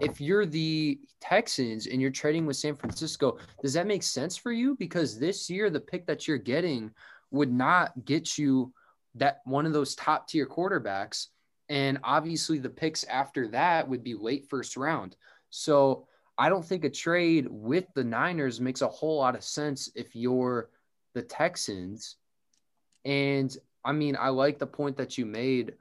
if you're the Texans and you're trading with San Francisco, does that make sense for you? Because this year the pick that you're getting would not get you that one of those top tier quarterbacks. And obviously the picks after that would be late first round. So I don't think a trade with the Niners makes a whole lot of sense if you're the Texans. And I mean, I like the point that you made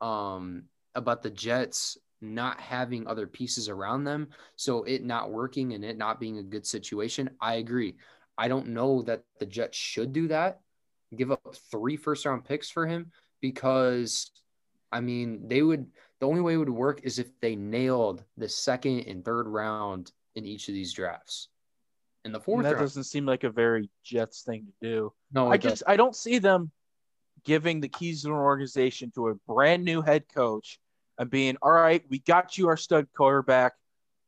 um, about the Jets not having other pieces around them. So it not working and it not being a good situation. I agree. I don't know that the Jets should do that, give up three first round picks for him because I mean, they would The only way it would work is if they nailed the second and third round in each of these drafts. In the fourth that round, doesn't seem like a very Jets thing to do. no, I just I don't see them giving the keys to an organization to a brand new head coach and being all right. We got you our stud quarterback,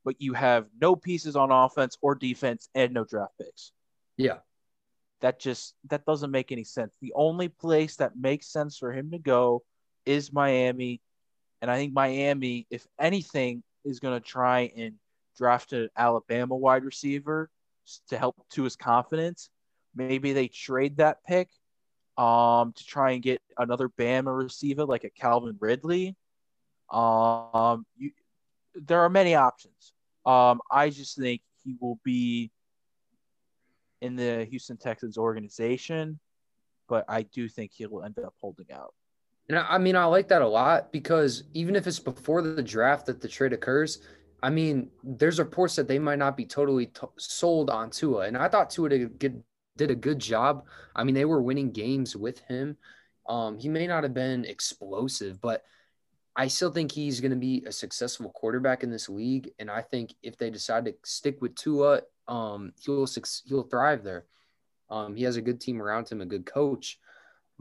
but you have no pieces on offense or defense and no draft picks. yeah, That just that doesn't make any sense. The only place that makes sense for him to go is Miami, and I think Miami, if anything, is going to try and draft an Alabama wide receiver to help to his confidence. Maybe they trade that pick um, to try and get another Bama receiver like a Calvin Ridley. Um, you, there are many options. Um, I just think he will be in the Houston Texans organization, but I do think he'll end up holding out. And I I mean, I like that a lot because even if it's before the draft that the trade occurs, I mean, there's reports that they might not be totally t- sold on Tua. And I thought Tua did a good, did a good job. I mean, they were winning games with him. Um, he may not have been explosive, but I still think he's going to be a successful quarterback in this league. And I think if they decide to stick with Tua, um, he'll he'll thrive there. Um, he has a good team around him, a good coach.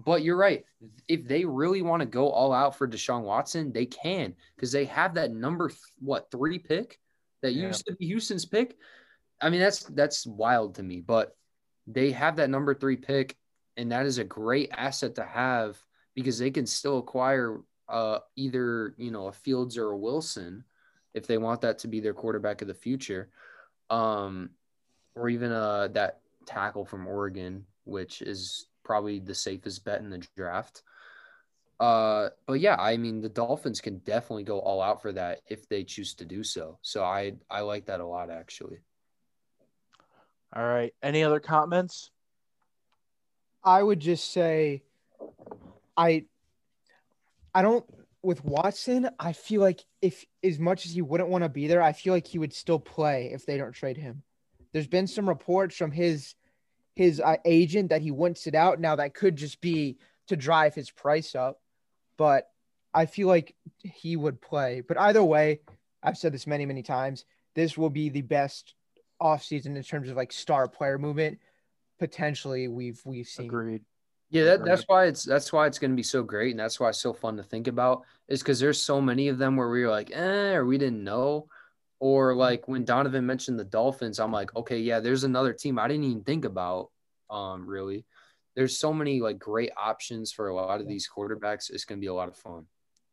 But you're right. If they really want to go all out for Deshaun Watson, they can because they have that number th- what three pick that Yeah. used to be Houston's pick. I mean, that's that's wild to me. But they have that number three pick, and that is a great asset to have because they can still acquire uh, either you know a Fields or a Wilson if they want that to be their quarterback of the future, um, or even uh, that tackle from Oregon, which is probably the safest bet in the draft. Uh, but yeah, I mean the Dolphins can definitely go all out for that if they choose to do so. So I I like that a lot actually. All right. Any other comments? I would just say I I don't with Watson, I feel like if as much as he wouldn't want to be there, I feel like he would still play if they don't trade him. There's been some reports from his his uh, agent that he wouldn't sit out. Now that could just be to drive his price up, but I feel like he would play. But either way, I've said this many many times. This will be the best offseason in terms of like star player movement potentially we've we've seen. Agreed. Yeah, that, that's why it's that's why it's going to be so great, and that's why it's so fun to think about. Is because there's so many of them where we were like, eh, or we didn't know, or like when Donovan mentioned the Dolphins, I'm like, okay, yeah, there's another team I didn't even think about. Um, really, there's so many like great options for a lot of these quarterbacks. It's going to be a lot of fun.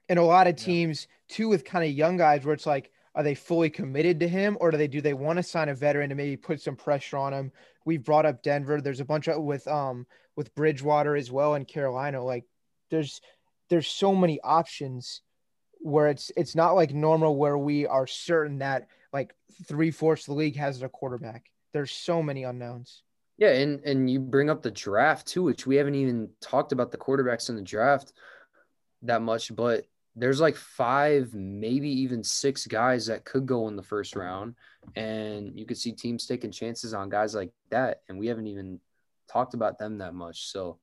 and a lot of Yeah. teams too with kind of young guys where it's like are they fully committed to him or do they do they want to sign a veteran to maybe put some pressure on him we've brought up denver there's a bunch of with um with bridgewater as well in carolina like there's there's so many options where it's it's not like normal where we are certain that like three-fourths of the league has a quarterback there's so many unknowns Yeah, and and you bring up the draft too, which we haven't even talked about the quarterbacks in the draft that much, but there's like five, maybe even six guys that could go in the first round, and you could see teams taking chances on guys like that, and we haven't even talked about them that much. So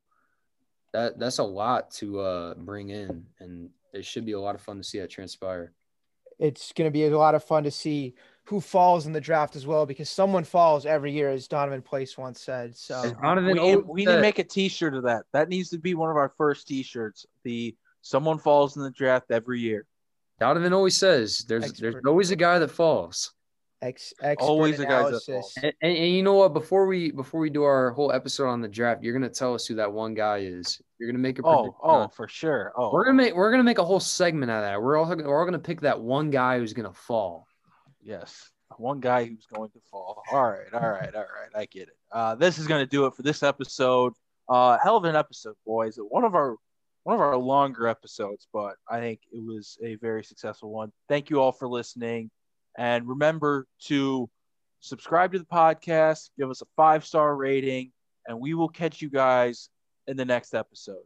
that that's a lot to uh, bring in, and it should be a lot of fun to see that transpire. it's going to be a lot of fun to see who falls in the draft as well because someone falls every year as donovan place once said so As Donovan we, always oh, we need to make a T-shirt of that. That needs to be one of our first T-shirts. The someone falls in the draft every year. Donovan always says there's there's always a guy that falls. Ex- expert Always the guys that analysis. And, and, and you know what? Before we before we do our whole episode on the draft, you're gonna tell us who that one guy is. You're gonna make a Oh, prediction oh, on- for sure. Oh, We're gonna make we're gonna make a whole segment out of that. We're all we're all gonna pick that one guy who's gonna fall. Yes. One guy who's going to fall. All right, all right, all right. I get it. Uh, this is going to do it for this episode. Uh, hell of an episode, boys. One of our one of our longer episodes, but I think it was a very successful one. Thank you all for listening, and remember to subscribe to the podcast, give us a five star rating, and we will catch you guys in the next episode.